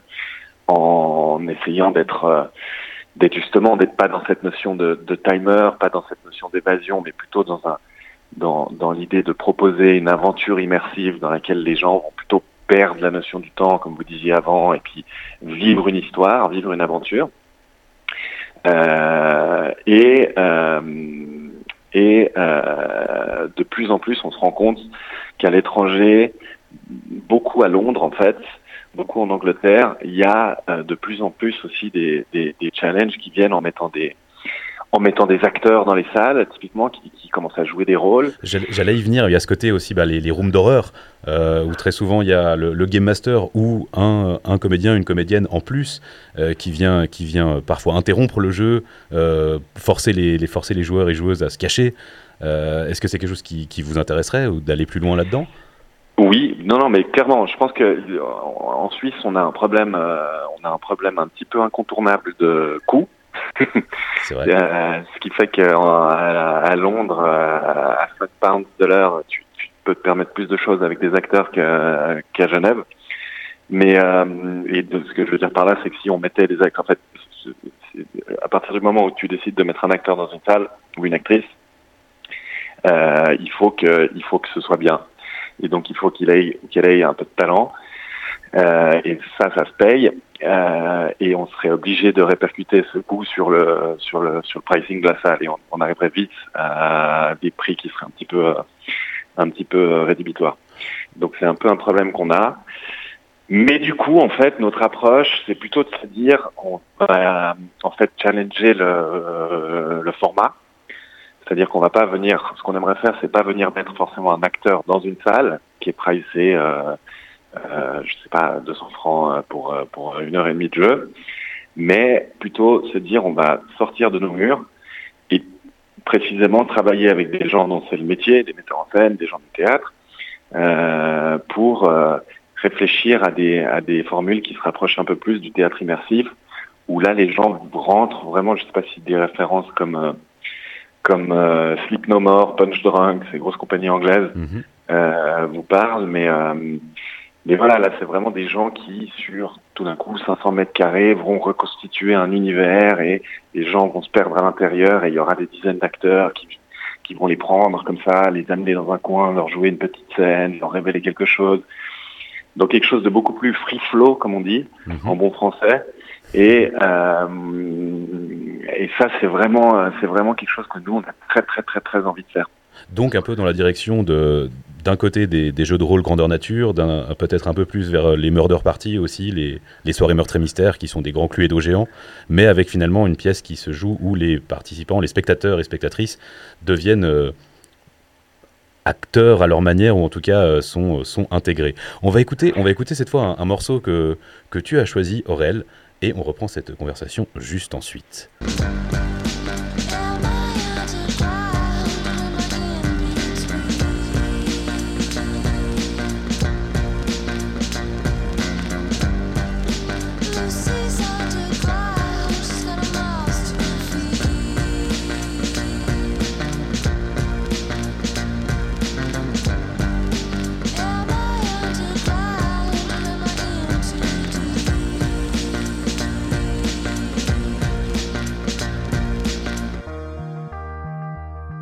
en essayant d'être euh, d'être justement d'être pas dans cette notion de, de timer, pas dans cette notion d'évasion, mais plutôt dans un dans, dans l'idée de proposer une aventure immersive dans laquelle les gens vont plutôt perdre la notion du temps, comme vous disiez avant, et puis vivre une histoire, vivre une aventure. Euh, et euh, et euh, de plus en plus, on se rend compte qu'à l'étranger, beaucoup à Londres en fait, beaucoup en Angleterre, il y a euh, de plus en plus aussi des, des, des challenges qui viennent en mettant des en mettant des acteurs dans les salles, typiquement, qui, qui commencent à jouer des rôles. J'allais y venir, il y a ce côté aussi, bah, les, les rooms d'horreur, euh, où très souvent il y a le, le game master ou un, un comédien, une comédienne en plus, euh, qui, vient, qui vient parfois interrompre le jeu, euh, forcer, les, les, forcer les joueurs et joueuses à se cacher. Est-ce que c'est quelque chose qui, qui vous intéresserait ou d'aller plus loin là-dedans? Oui, non, non, mais clairement, je pense que en en Suisse, on a un problème, euh, on a un problème un petit peu incontournable de coût. *laughs* Euh, ce qui fait qu'à à Londres, euh, à 5 pounds de l'heure, tu, peux te permettre plus de choses avec des acteurs qu'à Genève. Mais euh, ce que je veux dire par là, c'est que si on mettait des acteurs, en fait, à partir du moment où tu décides de mettre un acteur dans une salle ou une actrice, euh, il faut que il faut que ce soit bien. Et donc il faut qu'il ait qu'il ait un peu de talent. Euh, et ça, ça se paye. Euh, et on serait obligé de répercuter ce coût sur le sur le sur le pricing de la salle et on, on arriverait vite à des prix qui seraient un petit peu euh, un petit peu euh, rédhibitoires. Donc c'est un peu un problème qu'on a. Mais du coup, en fait, notre approche, c'est plutôt de se dire, on va en fait challenger le, le format. C'est-à-dire qu'on va pas venir, ce qu'on aimerait faire, c'est pas venir mettre forcément un acteur dans une salle qui est pricé, euh, euh, je sais pas, 200 francs euh, pour, euh, pour une heure et demie de jeu, mais plutôt se dire, on va sortir de nos murs et précisément travailler avec des gens dont c'est le métier, des metteurs en scène, des gens du théâtre, euh, pour euh, réfléchir à des, à des formules qui se rapprochent un peu plus du théâtre immersif, où là les gens rentrent. Vraiment, je sais pas si des références comme euh, comme euh, Sleep No More, Punch Drunk, ces grosses compagnies anglaises euh, vous parlent, mais euh, mais voilà, là c'est vraiment des gens qui sur tout d'un coup 500 mètres carrés vont reconstituer un univers et les gens vont se perdre à l'intérieur et il y aura des dizaines d'acteurs qui qui vont les prendre comme ça, les amener dans un coin, leur jouer une petite scène, leur révéler quelque chose. Donc quelque chose de beaucoup plus free flow, comme on dit, en bon français. Et, euh, et ça, c'est vraiment, euh, c'est vraiment quelque chose que nous, on a très, très, très, très envie de faire. Donc un peu dans la direction de d'un côté des, jeux de rôle grandeur nature, peut-être un peu plus vers les murder parties aussi, les, soirées meurtres et mystères qui sont des grands cluedos géants, mais avec finalement une pièce qui se joue où les participants, les spectateurs et spectatrices deviennent euh, acteurs à leur manière ou en tout cas euh, sont, intégrés. On va écouter, on va écouter cette fois un, un morceau que, que tu as choisi, Aurel, et on reprend cette conversation juste ensuite.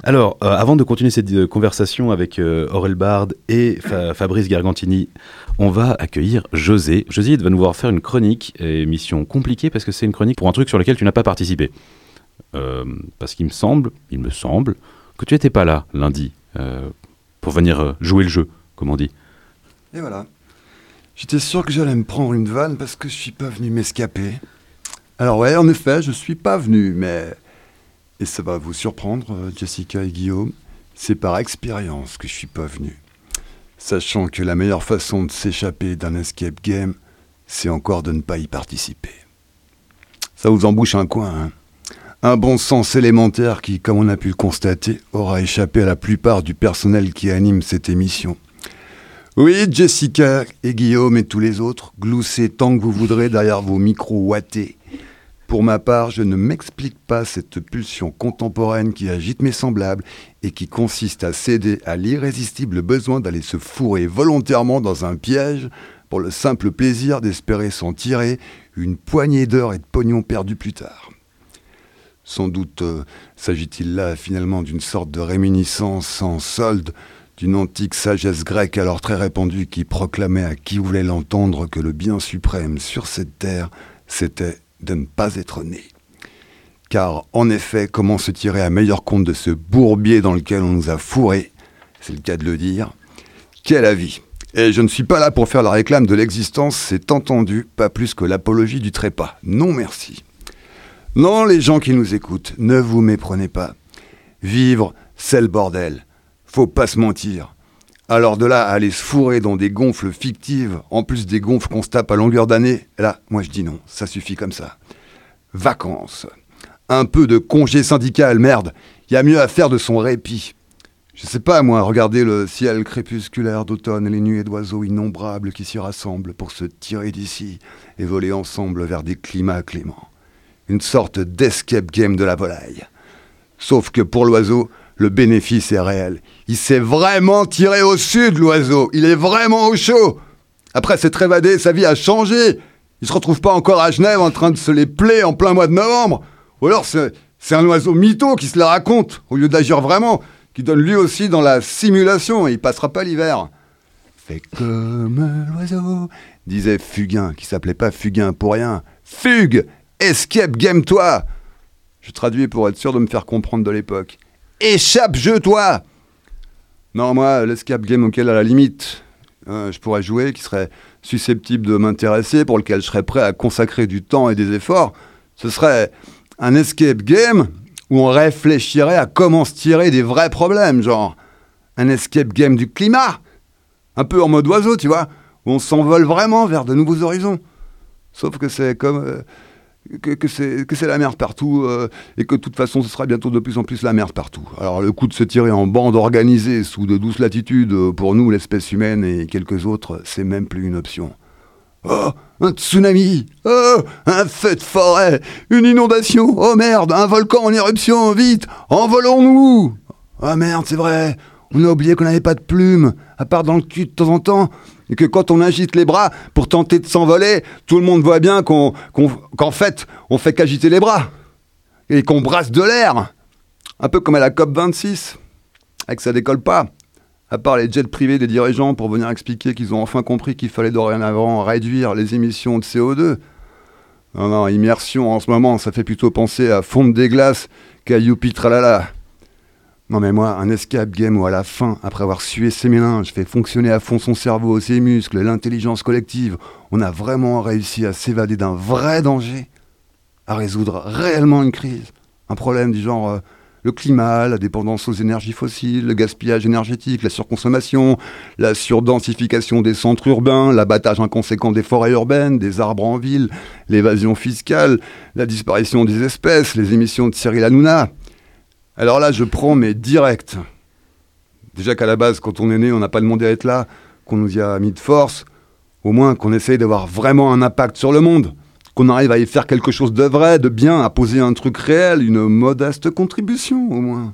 Alors, euh, avant de continuer cette euh, conversation avec euh, Aurel Bard et Fa- *coughs* Fabrice Gargantini, on va accueillir José. José va nous voir faire une chronique, émission compliquée parce que c'est une chronique pour un truc sur lequel tu n'as pas participé. Parce qu'il me semble, il me semble, que tu n'étais pas là lundi pour venir jouer le jeu, comme on dit. Et voilà. J'étais sûr que j'allais me prendre une vanne parce que je suis pas venu m'escaper. Alors ouais, en effet, je suis pas venu, mais... Et ça va vous surprendre, euh, Jessica et Guillaume, c'est par expérience que je suis pas venu. Sachant que la meilleure façon de s'échapper d'un escape game, c'est encore de ne pas y participer. Ça vous embouche un coin, hein un bon sens élémentaire qui, comme on a pu le constater, aura échappé à la plupart du personnel qui anime cette émission. Oui, Jessica et Guillaume et tous les autres, gloussez tant que vous voudrez derrière vos micros ouatés. Pour ma part, je ne m'explique pas cette pulsion contemporaine qui agite mes semblables et qui consiste à céder à l'irrésistible besoin d'aller se fourrer volontairement dans un piège pour le simple plaisir d'espérer s'en tirer une poignée d'heures et de pognon perdus plus tard. Sans doute euh, s'agit-il là finalement d'une sorte de réminiscence sans solde d'une antique sagesse grecque alors très répandue qui proclamait à qui voulait l'entendre que le bien suprême sur cette terre, c'était de ne pas être né. Car en effet, comment se tirer à meilleur compte de ce bourbier dans lequel on nous a fourrés, c'est le cas de le dire, quel avis? Et je ne suis pas là pour faire la réclame de l'existence, c'est entendu, pas plus que l'apologie du trépas. Non merci. Non, les gens qui nous écoutent, ne vous méprenez pas. Vivre, c'est le bordel. Faut pas se mentir. Alors de là à aller se fourrer dans des gonfles fictives, en plus des gonfles qu'on se tape à longueur d'année, là, moi je dis non, ça suffit comme ça. Vacances. Un peu de congé syndical, merde. Y a mieux à faire de son répit. Je sais pas, moi, regarder le ciel crépusculaire d'automne et les nuées d'oiseaux innombrables qui s'y rassemblent pour se tirer d'ici et voler ensemble vers des climats cléments. Une sorte d'escape game de la volaille. Sauf que pour l'oiseau, le bénéfice est réel. Il s'est vraiment tiré au sud, l'oiseau. Il est vraiment au chaud. Après s'être évadé, sa vie a changé. Il se retrouve pas encore à Genève en train de se les plaies en plein mois de novembre. Ou alors c'est un oiseau mytho qui se la raconte au lieu d'agir vraiment, qui donne lui aussi dans la simulation et il passera pas l'hiver. Fais comme l'oiseau disait Fugain, qui s'appelait pas Fugain pour rien. Fugue Escape game toi Je traduis pour être sûr de me faire comprendre de l'époque. Échappe jeu toi Non, moi, l'escape game auquel à la limite euh, je pourrais jouer, qui serait susceptible de m'intéresser, pour lequel je serais prêt à consacrer du temps et des efforts, ce serait un escape game où on réfléchirait à comment se tirer des vrais problèmes, genre un escape game du climat, un peu en mode oiseau, tu vois, où on s'envole vraiment vers de nouveaux horizons. Sauf que c'est comme euh, que, que c'est la merde partout euh, et que de toute façon ce sera bientôt de plus en plus la merde partout. Alors le coup de se tirer en bande organisée sous de douces latitudes euh, pour nous l'espèce humaine et quelques autres, c'est même plus une option. Oh, un tsunami. Oh, un feu de forêt. Une inondation. Oh merde, un volcan en éruption. Vite Envolons-nous. Ah merde, c'est vrai. On a oublié qu'on n'avait pas de plumes, à part dans le cul de temps en temps, et que quand on agite les bras pour tenter de s'envoler, tout le monde voit bien qu'en fait, on fait qu'agiter les bras, et qu'on brasse de l'air Un peu comme à la COP26, avec ça décolle pas à part les jets privés des dirigeants pour venir expliquer qu'ils ont enfin compris qu'il fallait dorénavant réduire les émissions de CO2. Non, non, immersion en ce moment, ça fait plutôt penser à fondre des glaces qu'à youpi tralala. Non mais moi, un escape game où à la fin, après avoir sué ses méninges, fait fonctionner à fond son cerveau, ses muscles, l'intelligence collective, on a vraiment réussi à s'évader d'un vrai danger, à résoudre réellement une crise. Un problème du genre euh, le climat, la dépendance aux énergies fossiles, le gaspillage énergétique, la surconsommation, la surdensification des centres urbains, l'abattage inconséquent des forêts urbaines, des arbres en ville, l'évasion fiscale, la disparition des espèces, les émissions de Cyril Hanouna. Alors là, je prends mes directs. Déjà qu'à la base, quand on est né, on n'a pas demandé à être là, qu'on nous y a mis de force, au moins qu'on essaye d'avoir vraiment un impact sur le monde qu'on arrive à y faire quelque chose de vrai, de bien, à poser un truc réel, une modeste contribution au moins.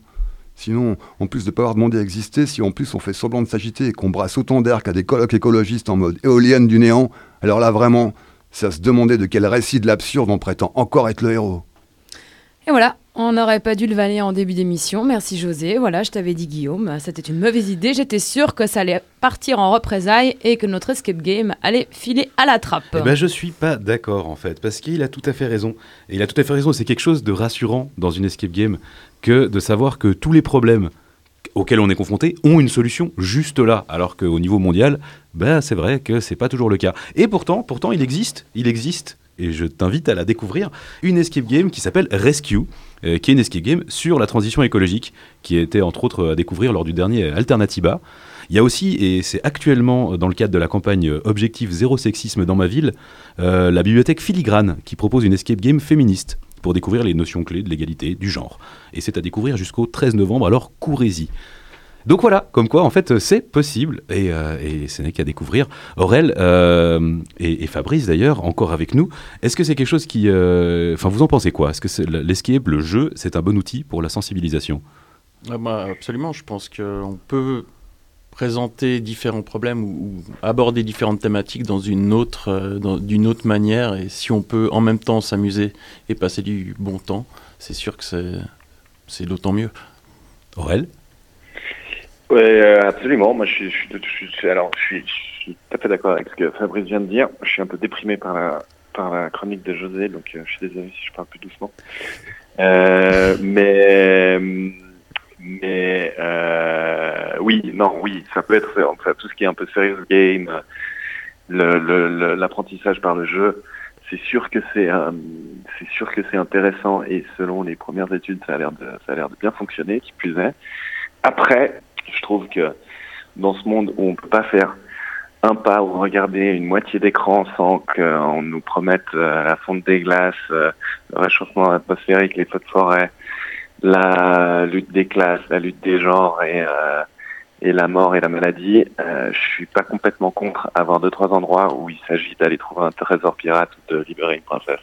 Sinon, en plus de pas avoir demandé à exister, si en plus on fait semblant de s'agiter et qu'on brasse autant d'air qu'à des colloques écologistes en mode éolienne du néant, alors là vraiment, c'est à se demander de quel récit de l'absurde on prétend encore être le héros. Et voilà, on n'aurait pas dû le valer en début d'émission. Merci José. Voilà, je t'avais dit Guillaume, c'était une mauvaise idée. J'étais sûre que ça allait partir en représailles et que notre escape game allait filer à la trappe. Eh ben, je suis pas d'accord en fait, parce qu'il a tout à fait raison. Et il a tout à fait raison, c'est quelque chose de rassurant dans une escape game que de savoir que tous les problèmes auxquels on est confronté ont une solution juste là, alors qu'au niveau mondial, ben, c'est vrai que c'est pas toujours le cas. Et pourtant, pourtant, il existe, il existe, et je t'invite à la découvrir, une escape game qui s'appelle Rescue, euh, qui est une escape game sur la transition écologique, qui été entre autres à découvrir lors du dernier Alternativa. Il y a aussi, et c'est actuellement dans le cadre de la campagne Objectif Zéro Sexisme dans ma ville, euh, la bibliothèque Filigrane qui propose une escape game féministe pour découvrir les notions clés de l'égalité, du genre. Et c'est à découvrir jusqu'au 13 novembre, alors courez-y. Donc voilà, comme quoi en fait c'est possible et, euh, et ce n'est qu'à découvrir. Aurel euh, et, et Fabrice d'ailleurs, encore avec nous, est-ce que c'est quelque chose qui... euh, Enfin vous en pensez quoi? Est-ce que c'est- l'escape, le jeu, c'est un bon outil pour la sensibilisation? Ah bah, absolument, je pense qu'on peut présenter différents problèmes ou, ou aborder différentes thématiques dans une autre, euh, d'une autre manière. Et si on peut en même temps s'amuser et passer du bon temps, c'est sûr que c'est, c'est d'autant mieux. Aurel? Oui, absolument. Moi, je suis, alors, je suis, je tout à fait d'accord avec ce que Fabrice vient de dire. Je suis un peu déprimé par la, par la chronique de José, donc euh, je suis désolé si je parle plus doucement. Euh, mais, mais euh, oui, non, oui, ça peut être tout ce qui est un peu serious game, l'apprentissage par le jeu. C'est sûr que c'est, euh, c'est sûr que c'est intéressant et selon les premières études, ça a l'air de, ça a l'air de bien fonctionner, qui plus est. Après, je trouve que dans ce monde où on peut pas faire un pas ou regarder une moitié d'écran sans qu'on nous promette euh, la fonte des glaces, euh, le réchauffement atmosphérique, les feux de forêt, la lutte des classes, la lutte des genres et, euh, et la mort et la maladie, je suis pas complètement contre avoir deux trois endroits où il s'agit d'aller trouver un trésor pirate ou de libérer une princesse.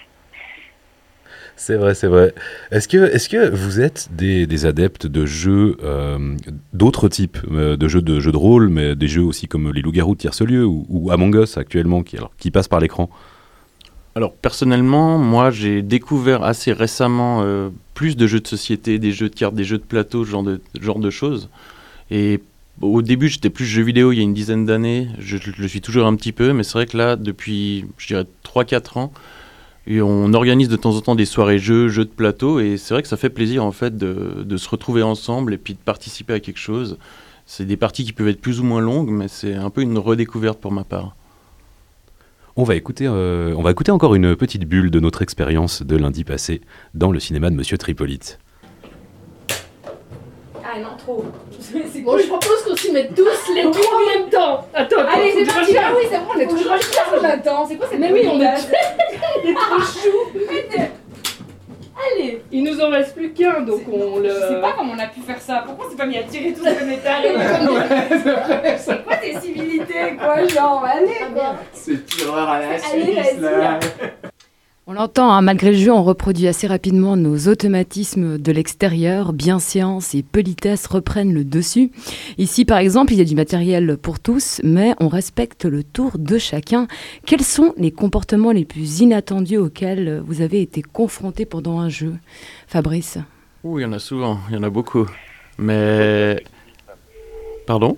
C'est vrai, c'est vrai. Est-ce que, est que vous êtes des, adeptes de jeux, euh, d'autres types, euh, de jeux de jeux de rôle, mais des jeux aussi comme les loups-garous de Tierce-Lieu ou, ou Among Us actuellement, qui, alors, qui passent par l'écran? Alors personnellement, moi j'ai découvert assez récemment euh, plus de jeux de société, des jeux de cartes, des jeux de plateau, ce genre de, ce genre de choses. Et au début, j'étais plus jeu vidéo il y a une dizaine d'années. Je, je le suis toujours un petit peu, mais c'est vrai que là, depuis, je dirais, 3-4 ans, on organise de temps en temps des soirées jeux, jeux de plateau, et c'est vrai que ça fait plaisir en fait de, se retrouver ensemble et de participer à quelque chose. C'est des parties qui peuvent être plus ou moins longues, mais c'est un peu une redécouverte pour ma part. On va, écouter, euh, on va écouter encore une petite bulle de notre expérience de lundi passé dans le cinéma de Monsieur Tripolite. Ah non, trop. *laughs* Bon, je propose qu'on s'y mette tous les trois en même temps. Attends, attends. Allez, c'est parti. Ah oui, c'est bon, on est toujours là. J'attends. C'est quoi cette Mais oui, on est, *laughs* trop chou. Allez. Il nous en reste plus qu'un, donc on le. Je sais pas comment on a pu faire ça. Pourquoi on s'est pas mis à tirer tous comme des tarés C'est quoi tes civilités, quoi, genre Allez, quoi. C'est tireur à la Allez, vas-y. On l'entend, hein, malgré le jeu, on reproduit assez rapidement nos automatismes de l'extérieur. Bienséance et politesse reprennent le dessus. Ici, par exemple, il y a du matériel pour tous, mais on respecte le tour de chacun. Quels sont les comportements les plus inattendus auxquels vous avez été confrontés pendant un jeu Fabrice? Ouh, il y en a souvent, il y en a beaucoup. Mais. Pardon?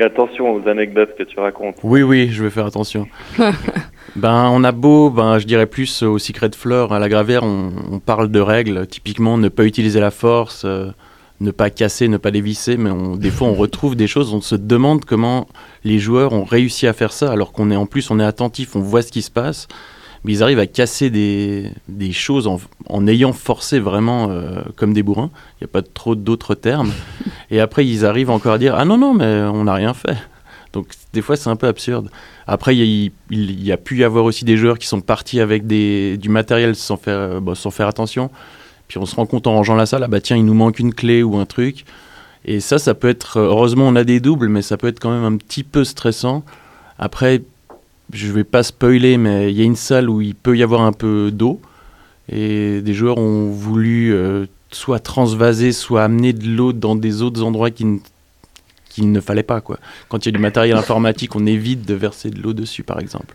Attention aux anecdotes que tu racontes. Oui, oui, je vais faire attention. *laughs* ben, on a beau, ben, je dirais plus au Secret Fleur, à la Gravière, on, on parle de règles, typiquement ne pas utiliser la force, euh, ne pas casser, ne pas dévisser, mais on, des fois on retrouve des choses, on se demande comment les joueurs ont réussi à faire ça, alors qu'on est en plus, on est attentif, on voit ce qui se passe, mais ils arrivent à casser des, des choses en, en ayant forcé vraiment euh, comme des bourrins, il n'y a pas trop d'autres termes, *laughs* et après ils arrivent encore à dire, ah non, non, mais on n'a rien fait. Donc des fois c'est un peu absurde. Après il y, a- y pu y avoir aussi des joueurs qui sont partis avec des, du matériel sans faire, euh, sans faire attention. Puis on se rend compte en rangeant la salle, ah bah tiens il nous manque une clé ou un truc. Et ça ça peut être, euh, heureusement on a des doubles, mais ça peut être quand même un petit peu stressant. Après je vais pas spoiler, mais il y a une salle où il peut y avoir un peu d'eau. Et des joueurs ont voulu euh, soit transvaser, soit amener de l'eau dans des autres endroits qu'il ne fallait pas quoi. Quand il y a du matériel informatique, on évite de verser de l'eau dessus par exemple.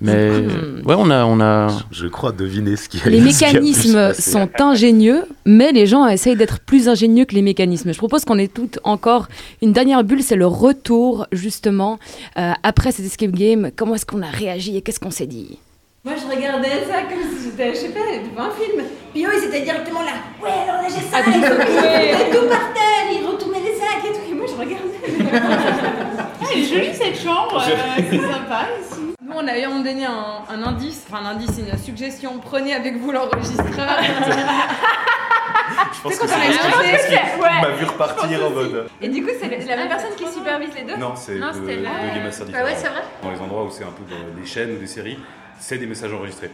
Mais Hmm. ouais, on a on a Je crois deviner ce qui a Les a mécanismes sont ingénieux, mais les gens essayent d'être plus ingénieux que les mécanismes. Je propose qu'on ait toutes encore une dernière bulle, c'est le retour justement euh, après cet escape game. Comment est-ce qu'on a réagi et qu'est-ce qu'on s'est dit? Moi, je regardais ça comme si j'étais, je sais pas, devant un film. Puis eux, ils étaient directement là. Ouais, alors là, j'ai ça. Ah, ouais. et tout par terre. Ils retournaient les sacs et tout. Et moi, je regardais. *laughs* Ah, elle est jolie cette chambre, euh, c'est sympa ici. Nous, on avait on donné un, un indice, enfin un indice, une suggestion. Prenez avec vous l'enregistreur. *laughs* Je pense quand que on a c'est ouais. m'a vu repartir en mode. Et du coup, c'est la, c'est même personne qui supervise les deux Non, c'est là. Game Master Ah ouais, c'est vrai Dans les endroits où c'est un peu dans des chaînes ou des séries, c'est des messages enregistrés.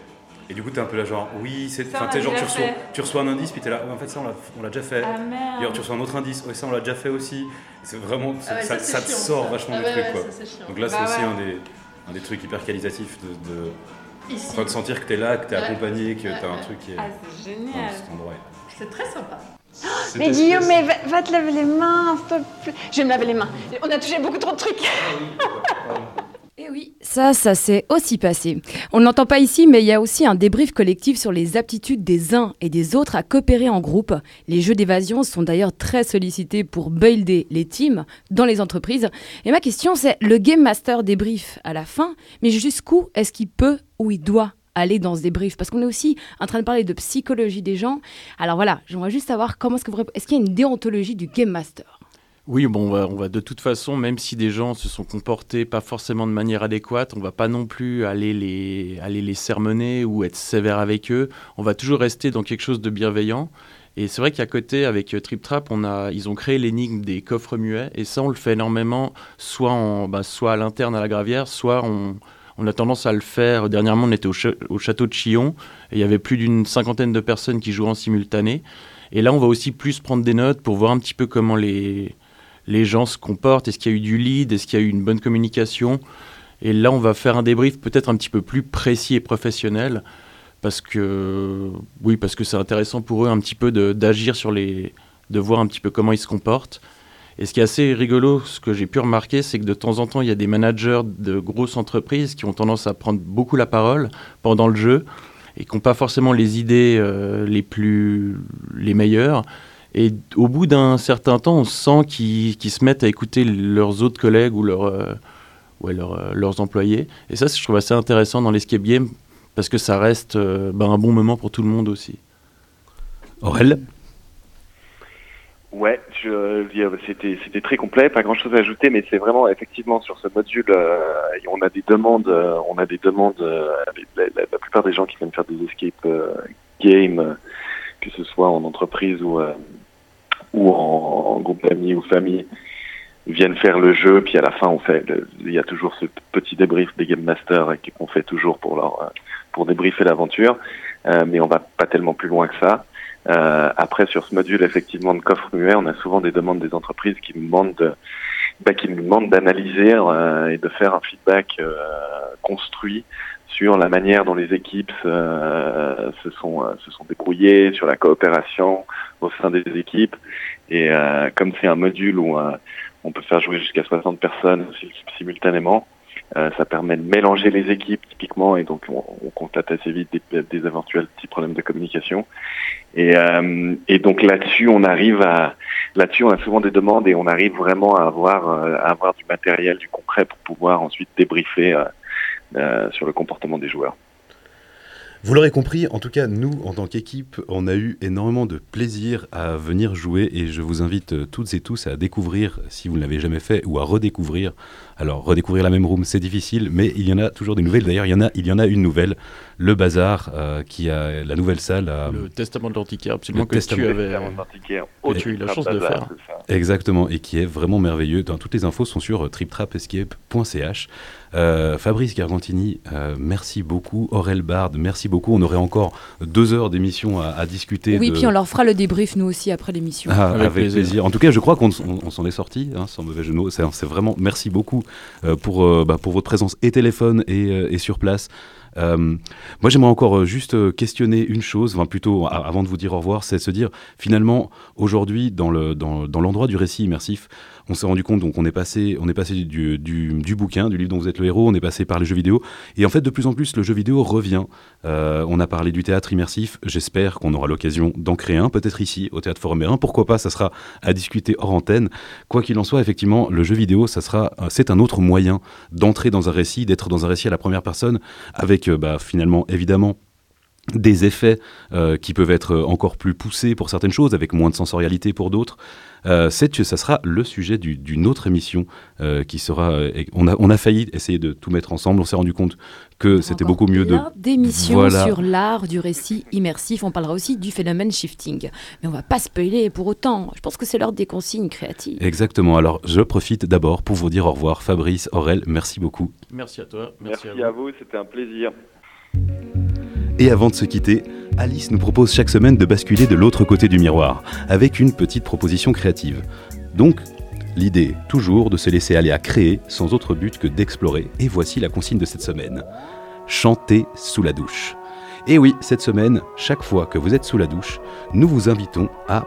Et du coup, t'es un peu là, genre, oui, c'est. Enfin, t'es genre, tu reçois, tu reçois un indice, puis t'es là, en fait, ça, on l'a- déjà fait. Ah, merde. Et alors, tu reçois un autre indice, ouais, ça, on l'a déjà fait aussi. C'est vraiment. Ah ouais, ça, ça, c'est ça te chiant, sort ça. vachement Ah du ouais, truc, ouais, quoi. ça, c'est. Donc là, c'est Bah aussi ouais. un, des, un des trucs hyper qualitatifs de. de... Ici. De sentir que t'es là, que t'es Ouais. accompagné, que Ouais, t'as un truc qui est. Ah, c'est dans génial. cet endroit. C'est très sympa. Mais Guillaume, mais va, va te laver les mains, s'il te plaît. Je vais me laver les mains. On a touché beaucoup trop de trucs. Eh oui, ça, ça s'est aussi passé. On ne l'entend pas ici, mais il y a aussi un débrief collectif sur les aptitudes des uns et des autres à coopérer en groupe. Les jeux d'évasion sont d'ailleurs très sollicités pour builder les teams dans les entreprises. Et ma question, c'est le Game Master débrief à la fin, mais jusqu'où est-ce qu'il peut ou il doit aller dans ce débrief? Parce qu'on est aussi en train de parler de psychologie des gens. Alors voilà, j'aimerais juste savoir comment est-ce Est-ce qu'il y a une déontologie du Game Master? Oui, bon, on va, on va de toute façon, même si des gens se sont comportés pas forcément de manière adéquate, on va pas non plus aller les, aller les sermonner ou être sévère avec eux. On va toujours rester dans quelque chose de bienveillant. Et c'est vrai qu'à côté, avec euh, Trip Trap, ils ont créé l'énigme des coffres muets. Et ça, on le fait énormément, soit, bah, soit à l'interne à la Gravière, soit on, a tendance à le faire. Dernièrement, on était au, au château de Chillon et il y avait plus d'une cinquantaine de personnes qui jouaient en simultané. Et là, on va aussi plus prendre des notes pour voir un petit peu comment les, les gens se comportent. Est-ce qu'il y a eu du lead Est-ce qu'il y a eu une bonne communication Et là, on va faire un débrief peut-être un petit peu plus précis et professionnel. Parce que, oui, parce que c'est intéressant pour eux un petit peu d'agir sur les. de voir un petit peu comment ils se comportent. Et ce qui est assez rigolo, ce que j'ai pu remarquer, c'est que de temps en temps, il y a des managers de grosses entreprises qui ont tendance à prendre beaucoup la parole pendant le jeu et qui n'ont pas forcément les idées euh, les plus les meilleures. Et au bout d'un certain temps, on sent qu'ils se mettent à écouter leurs autres collègues ou leurs, euh, ouais, leurs, euh, leurs employés. Et ça, je trouve assez intéressant dans l'escape game parce que ça reste euh, ben, un bon moment pour tout le monde aussi. Aurel? Ouais, c'était c'était très complet, pas grand chose à ajouter, mais c'est vraiment effectivement sur ce module, euh, on a des demandes, euh, on a des demandes. euh, la, la- la plupart des gens qui viennent faire des escape euh, games, que ce soit en entreprise ou euh, ou en, groupe d'amis ou famille, viennent faire le jeu, puis à la fin on fait, il y a toujours ce petit débrief des game masters qu'on fait toujours pour euh, pour débriefer l'aventure, euh, mais on va pas tellement plus loin que ça. Euh, après, sur ce module effectivement de coffre muet, on a souvent des demandes des entreprises qui nous demandent de, bah, qui nous demandent d'analyser et de faire un feedback construit sur la manière dont les équipes euh, se sont euh, se sont débrouillées, sur la coopération au sein des équipes. Et euh, comme c'est un module où euh, on peut faire jouer jusqu'à 60 personnes si- simultanément, euh, ça permet de mélanger les équipes typiquement et donc on, on constate assez vite des, des éventuels petits problèmes de communication. Et, euh, et donc là-dessus, on arrive à là-dessus, on a souvent des demandes et on arrive vraiment à avoir à avoir du matériel, du concret pour pouvoir ensuite débriefer sur le comportement des joueurs. Vous l'aurez compris, en tout cas, nous, en tant qu'équipe, on a eu énormément de plaisir à venir jouer et je vous invite euh, toutes et tous à découvrir, si vous ne l'avez jamais fait, ou à redécouvrir. Alors, redécouvrir la même room, c'est difficile, mais il y en a toujours des nouvelles. D'ailleurs, il y en a, il y en a une nouvelle, le Bazar, euh, qui a la nouvelle salle. à- Le Testament de l'Antiquaire, absolument, Le que Testament- tu avais, as eu la chance de faire. Exactement, et qui est vraiment merveilleux. Dans- toutes les infos sont sur euh, triptrapescape.ch. Euh, Fabrice Gargantini, euh, merci beaucoup. Aurel Bard, merci beaucoup. On aurait encore deux heures d'émission à, à discuter. Oui, de- puis on leur fera le débrief nous aussi après l'émission. Ah, avec, Avec plaisir. plaisir. En tout cas, je crois qu'on on- on s'en est sorti, hein, sans mauvais mots. C'est vraiment merci beaucoup euh, pour, euh, bah, pour votre présence et téléphone et, euh, et sur place. Euh, moi, j'aimerais encore juste questionner une chose, enfin plutôt avant de vous dire au revoir, c'est se dire finalement aujourd'hui dans le dans, dans l'endroit du récit immersif, on s'est rendu compte donc on est passé on est passé du, du, bouquin, du livre dont vous êtes le héros, on est passé par les jeux vidéo et en fait de plus en plus le jeu vidéo revient. Euh, on a parlé du théâtre immersif, j'espère qu'on aura l'occasion d'en créer un, peut-être ici au théâtre Forum Mérin, pourquoi pas, ça sera à discuter hors antenne. Quoi qu'il en soit, effectivement, le jeu vidéo, ça sera, euh, c'est un autre moyen d'entrer dans un récit, d'être dans un récit à la première personne, avec euh, bah, finalement, évidemment, des effets qui peuvent être encore plus poussés pour certaines choses, avec moins de sensorialité pour d'autres. Euh, c'est que ça sera le sujet du- d'une autre émission euh, qui sera. euh, on, a, on a failli essayer de tout mettre ensemble. On s'est rendu compte que c'était beaucoup mieux de. D'émissions Voilà. sur l'art du récit immersif. On parlera aussi du phénomène shifting. Mais on va pas spoiler pour autant. Je pense que c'est l'heure des consignes créatives. Exactement. Alors, je profite d'abord pour vous dire au revoir. Fabrice, Aurel, merci beaucoup. Merci à toi. Merci, Merci, à vous, c'était un plaisir. Et avant de se quitter, Alice nous propose chaque semaine de basculer de l'autre côté du miroir, avec une petite proposition créative. Donc, l'idée, toujours, de se laisser aller à créer, sans autre but que d'explorer, et voici la consigne de cette semaine. Chanter sous la douche. Et oui, cette semaine, chaque fois que vous êtes sous la douche, nous vous invitons à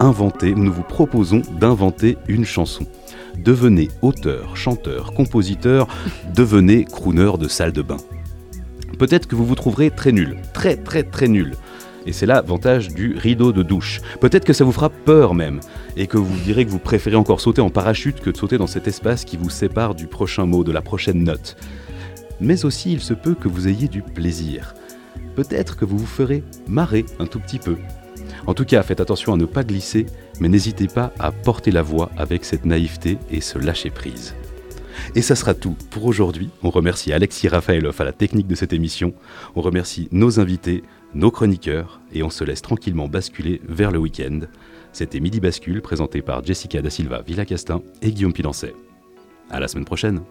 inventer, nous vous proposons d'inventer une chanson. Devenez auteur, chanteur, compositeur, devenez crooner de salle de bain. Peut-être que vous vous trouverez très nul, très très très nul. Et c'est l'avantage du rideau de douche. Peut-être que ça vous fera peur même, et que vous direz que vous préférez encore sauter en parachute que de sauter dans cet espace qui vous sépare du prochain mot, de la prochaine note. Mais aussi il se peut que vous ayez du plaisir. Peut-être que vous vous ferez marrer un tout petit peu. En tout cas, faites attention à ne pas glisser, mais n'hésitez pas à porter la voix avec cette naïveté et ce lâcher prise. Et ça sera tout pour aujourd'hui. On remercie Alexis Raphaëlov à la technique de cette émission. On remercie nos invités, nos chroniqueurs, et on se laisse tranquillement basculer vers le week-end. C'était Midi Bascule, présenté par Jessica Da Silva Villacastin et Guillaume Pilancet. À la semaine prochaine.